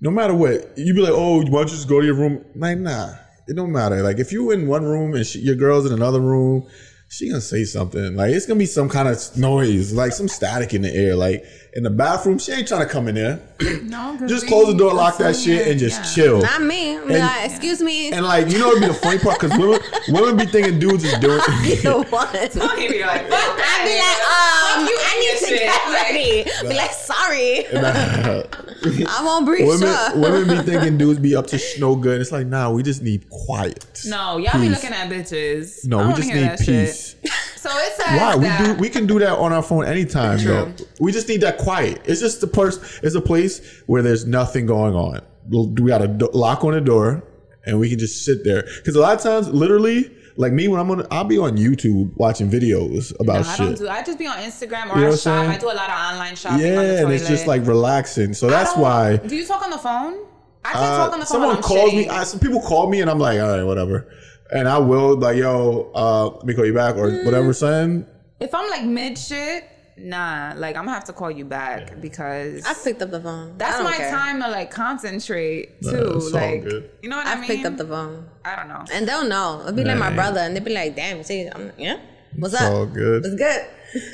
Speaker 2: No matter what, you be like, oh, why don't you just go to your room? Like, nah, it don't matter. Like, if you in one room and she, your girl's in another room, she gonna say something. Like, it's gonna be some kind of noise, like some static in the air. Like in the bathroom, she ain't trying to come in there.
Speaker 3: No,
Speaker 2: just close the door, lock that shit,
Speaker 3: it,
Speaker 2: and just
Speaker 3: yeah.
Speaker 2: chill.
Speaker 1: Not me. I'm
Speaker 2: And-
Speaker 1: like, excuse me.
Speaker 2: And like, you know what'd be the funny part? Because women, women be thinking dudes is doing.
Speaker 1: the one.
Speaker 3: Don't even be like, fuck
Speaker 1: I'd be like,
Speaker 3: that.
Speaker 1: um,
Speaker 3: you
Speaker 1: I
Speaker 3: and
Speaker 1: need to
Speaker 3: shit.
Speaker 1: get
Speaker 3: Like-
Speaker 1: ready. Be like, sorry, I won't breathe.
Speaker 2: women,
Speaker 1: sure.
Speaker 2: women be thinking dudes be up to sh- no good. It's like, nah, we just need quiet.
Speaker 3: No, y'all be looking at bitches. I
Speaker 2: No, we just need
Speaker 3: peace. shit.
Speaker 2: Peace.
Speaker 3: So it says
Speaker 2: Why? We do. We can do that on our phone anytime.
Speaker 3: True.
Speaker 2: Though. We just need that quiet. It's just the person. It's a place where there's nothing going on. We got a do- lock on the door, and we can just sit there. Because a lot of times, literally, like me, when I'm on, I'll be on YouTube watching videos about
Speaker 3: No, I don't
Speaker 2: shit.
Speaker 3: do. I just be on Instagram or
Speaker 2: You know
Speaker 3: I shop.
Speaker 2: saying?
Speaker 3: I do a lot of online shopping.
Speaker 2: yeah,
Speaker 3: on the
Speaker 2: and it's just like relaxing. So that's why.
Speaker 3: Do you talk on the phone? I can't
Speaker 2: Uh,
Speaker 3: talk on the phone.
Speaker 2: someone
Speaker 3: when I'm
Speaker 2: calls me. I, some people call me, and I'm like, all right, whatever. And I will like, yo, uh, let me call you back or
Speaker 3: Mm.
Speaker 2: whatever. Son,
Speaker 3: if I'm like mid shit, nah. Like I'm gonna have to call you back because
Speaker 1: I picked up the phone.
Speaker 3: that's my
Speaker 1: care.
Speaker 3: time to like concentrate
Speaker 2: Nah,
Speaker 3: too.
Speaker 2: it's all
Speaker 3: like
Speaker 2: good.
Speaker 3: you know what
Speaker 1: I've
Speaker 3: I mean?
Speaker 1: picked up the phone,
Speaker 3: I don't know.
Speaker 1: and they'll know. It'll be like my brother, and they'll be like, "Damn, see, I'm yeah, what's
Speaker 2: it's
Speaker 1: up?
Speaker 2: all good.
Speaker 1: It's good."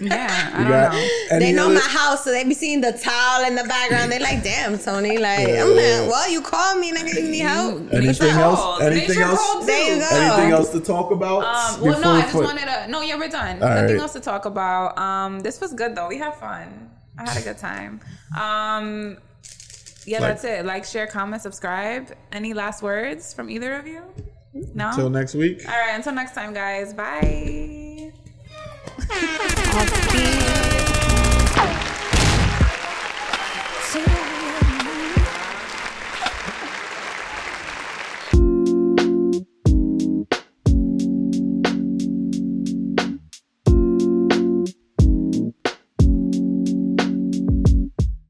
Speaker 3: Yeah, I don't
Speaker 2: got
Speaker 3: know.
Speaker 1: they know
Speaker 2: other-
Speaker 1: my house, so they be seeing the towel in the background. They're like, "Damn, Tony, like
Speaker 2: Yeah.
Speaker 1: I'm like, well, you called me, and nigga, you need help."
Speaker 2: Anything else?
Speaker 3: Calls.
Speaker 2: Anything else?
Speaker 3: called,
Speaker 1: There you go.
Speaker 2: Anything else to talk about?
Speaker 3: Um, well, no, I just
Speaker 2: put-
Speaker 3: wanted to. No, yeah, we're done.
Speaker 2: All
Speaker 3: Nothing
Speaker 2: right.
Speaker 3: else to talk about. Um, this was good though. We had fun. I had a good time. Um, yeah,
Speaker 2: Like-
Speaker 3: that's it. Like, share, comment, subscribe. Any last words from either of you? No.
Speaker 2: Until next week.
Speaker 3: All right. Until next time, guys. Bye.
Speaker 1: Off beat.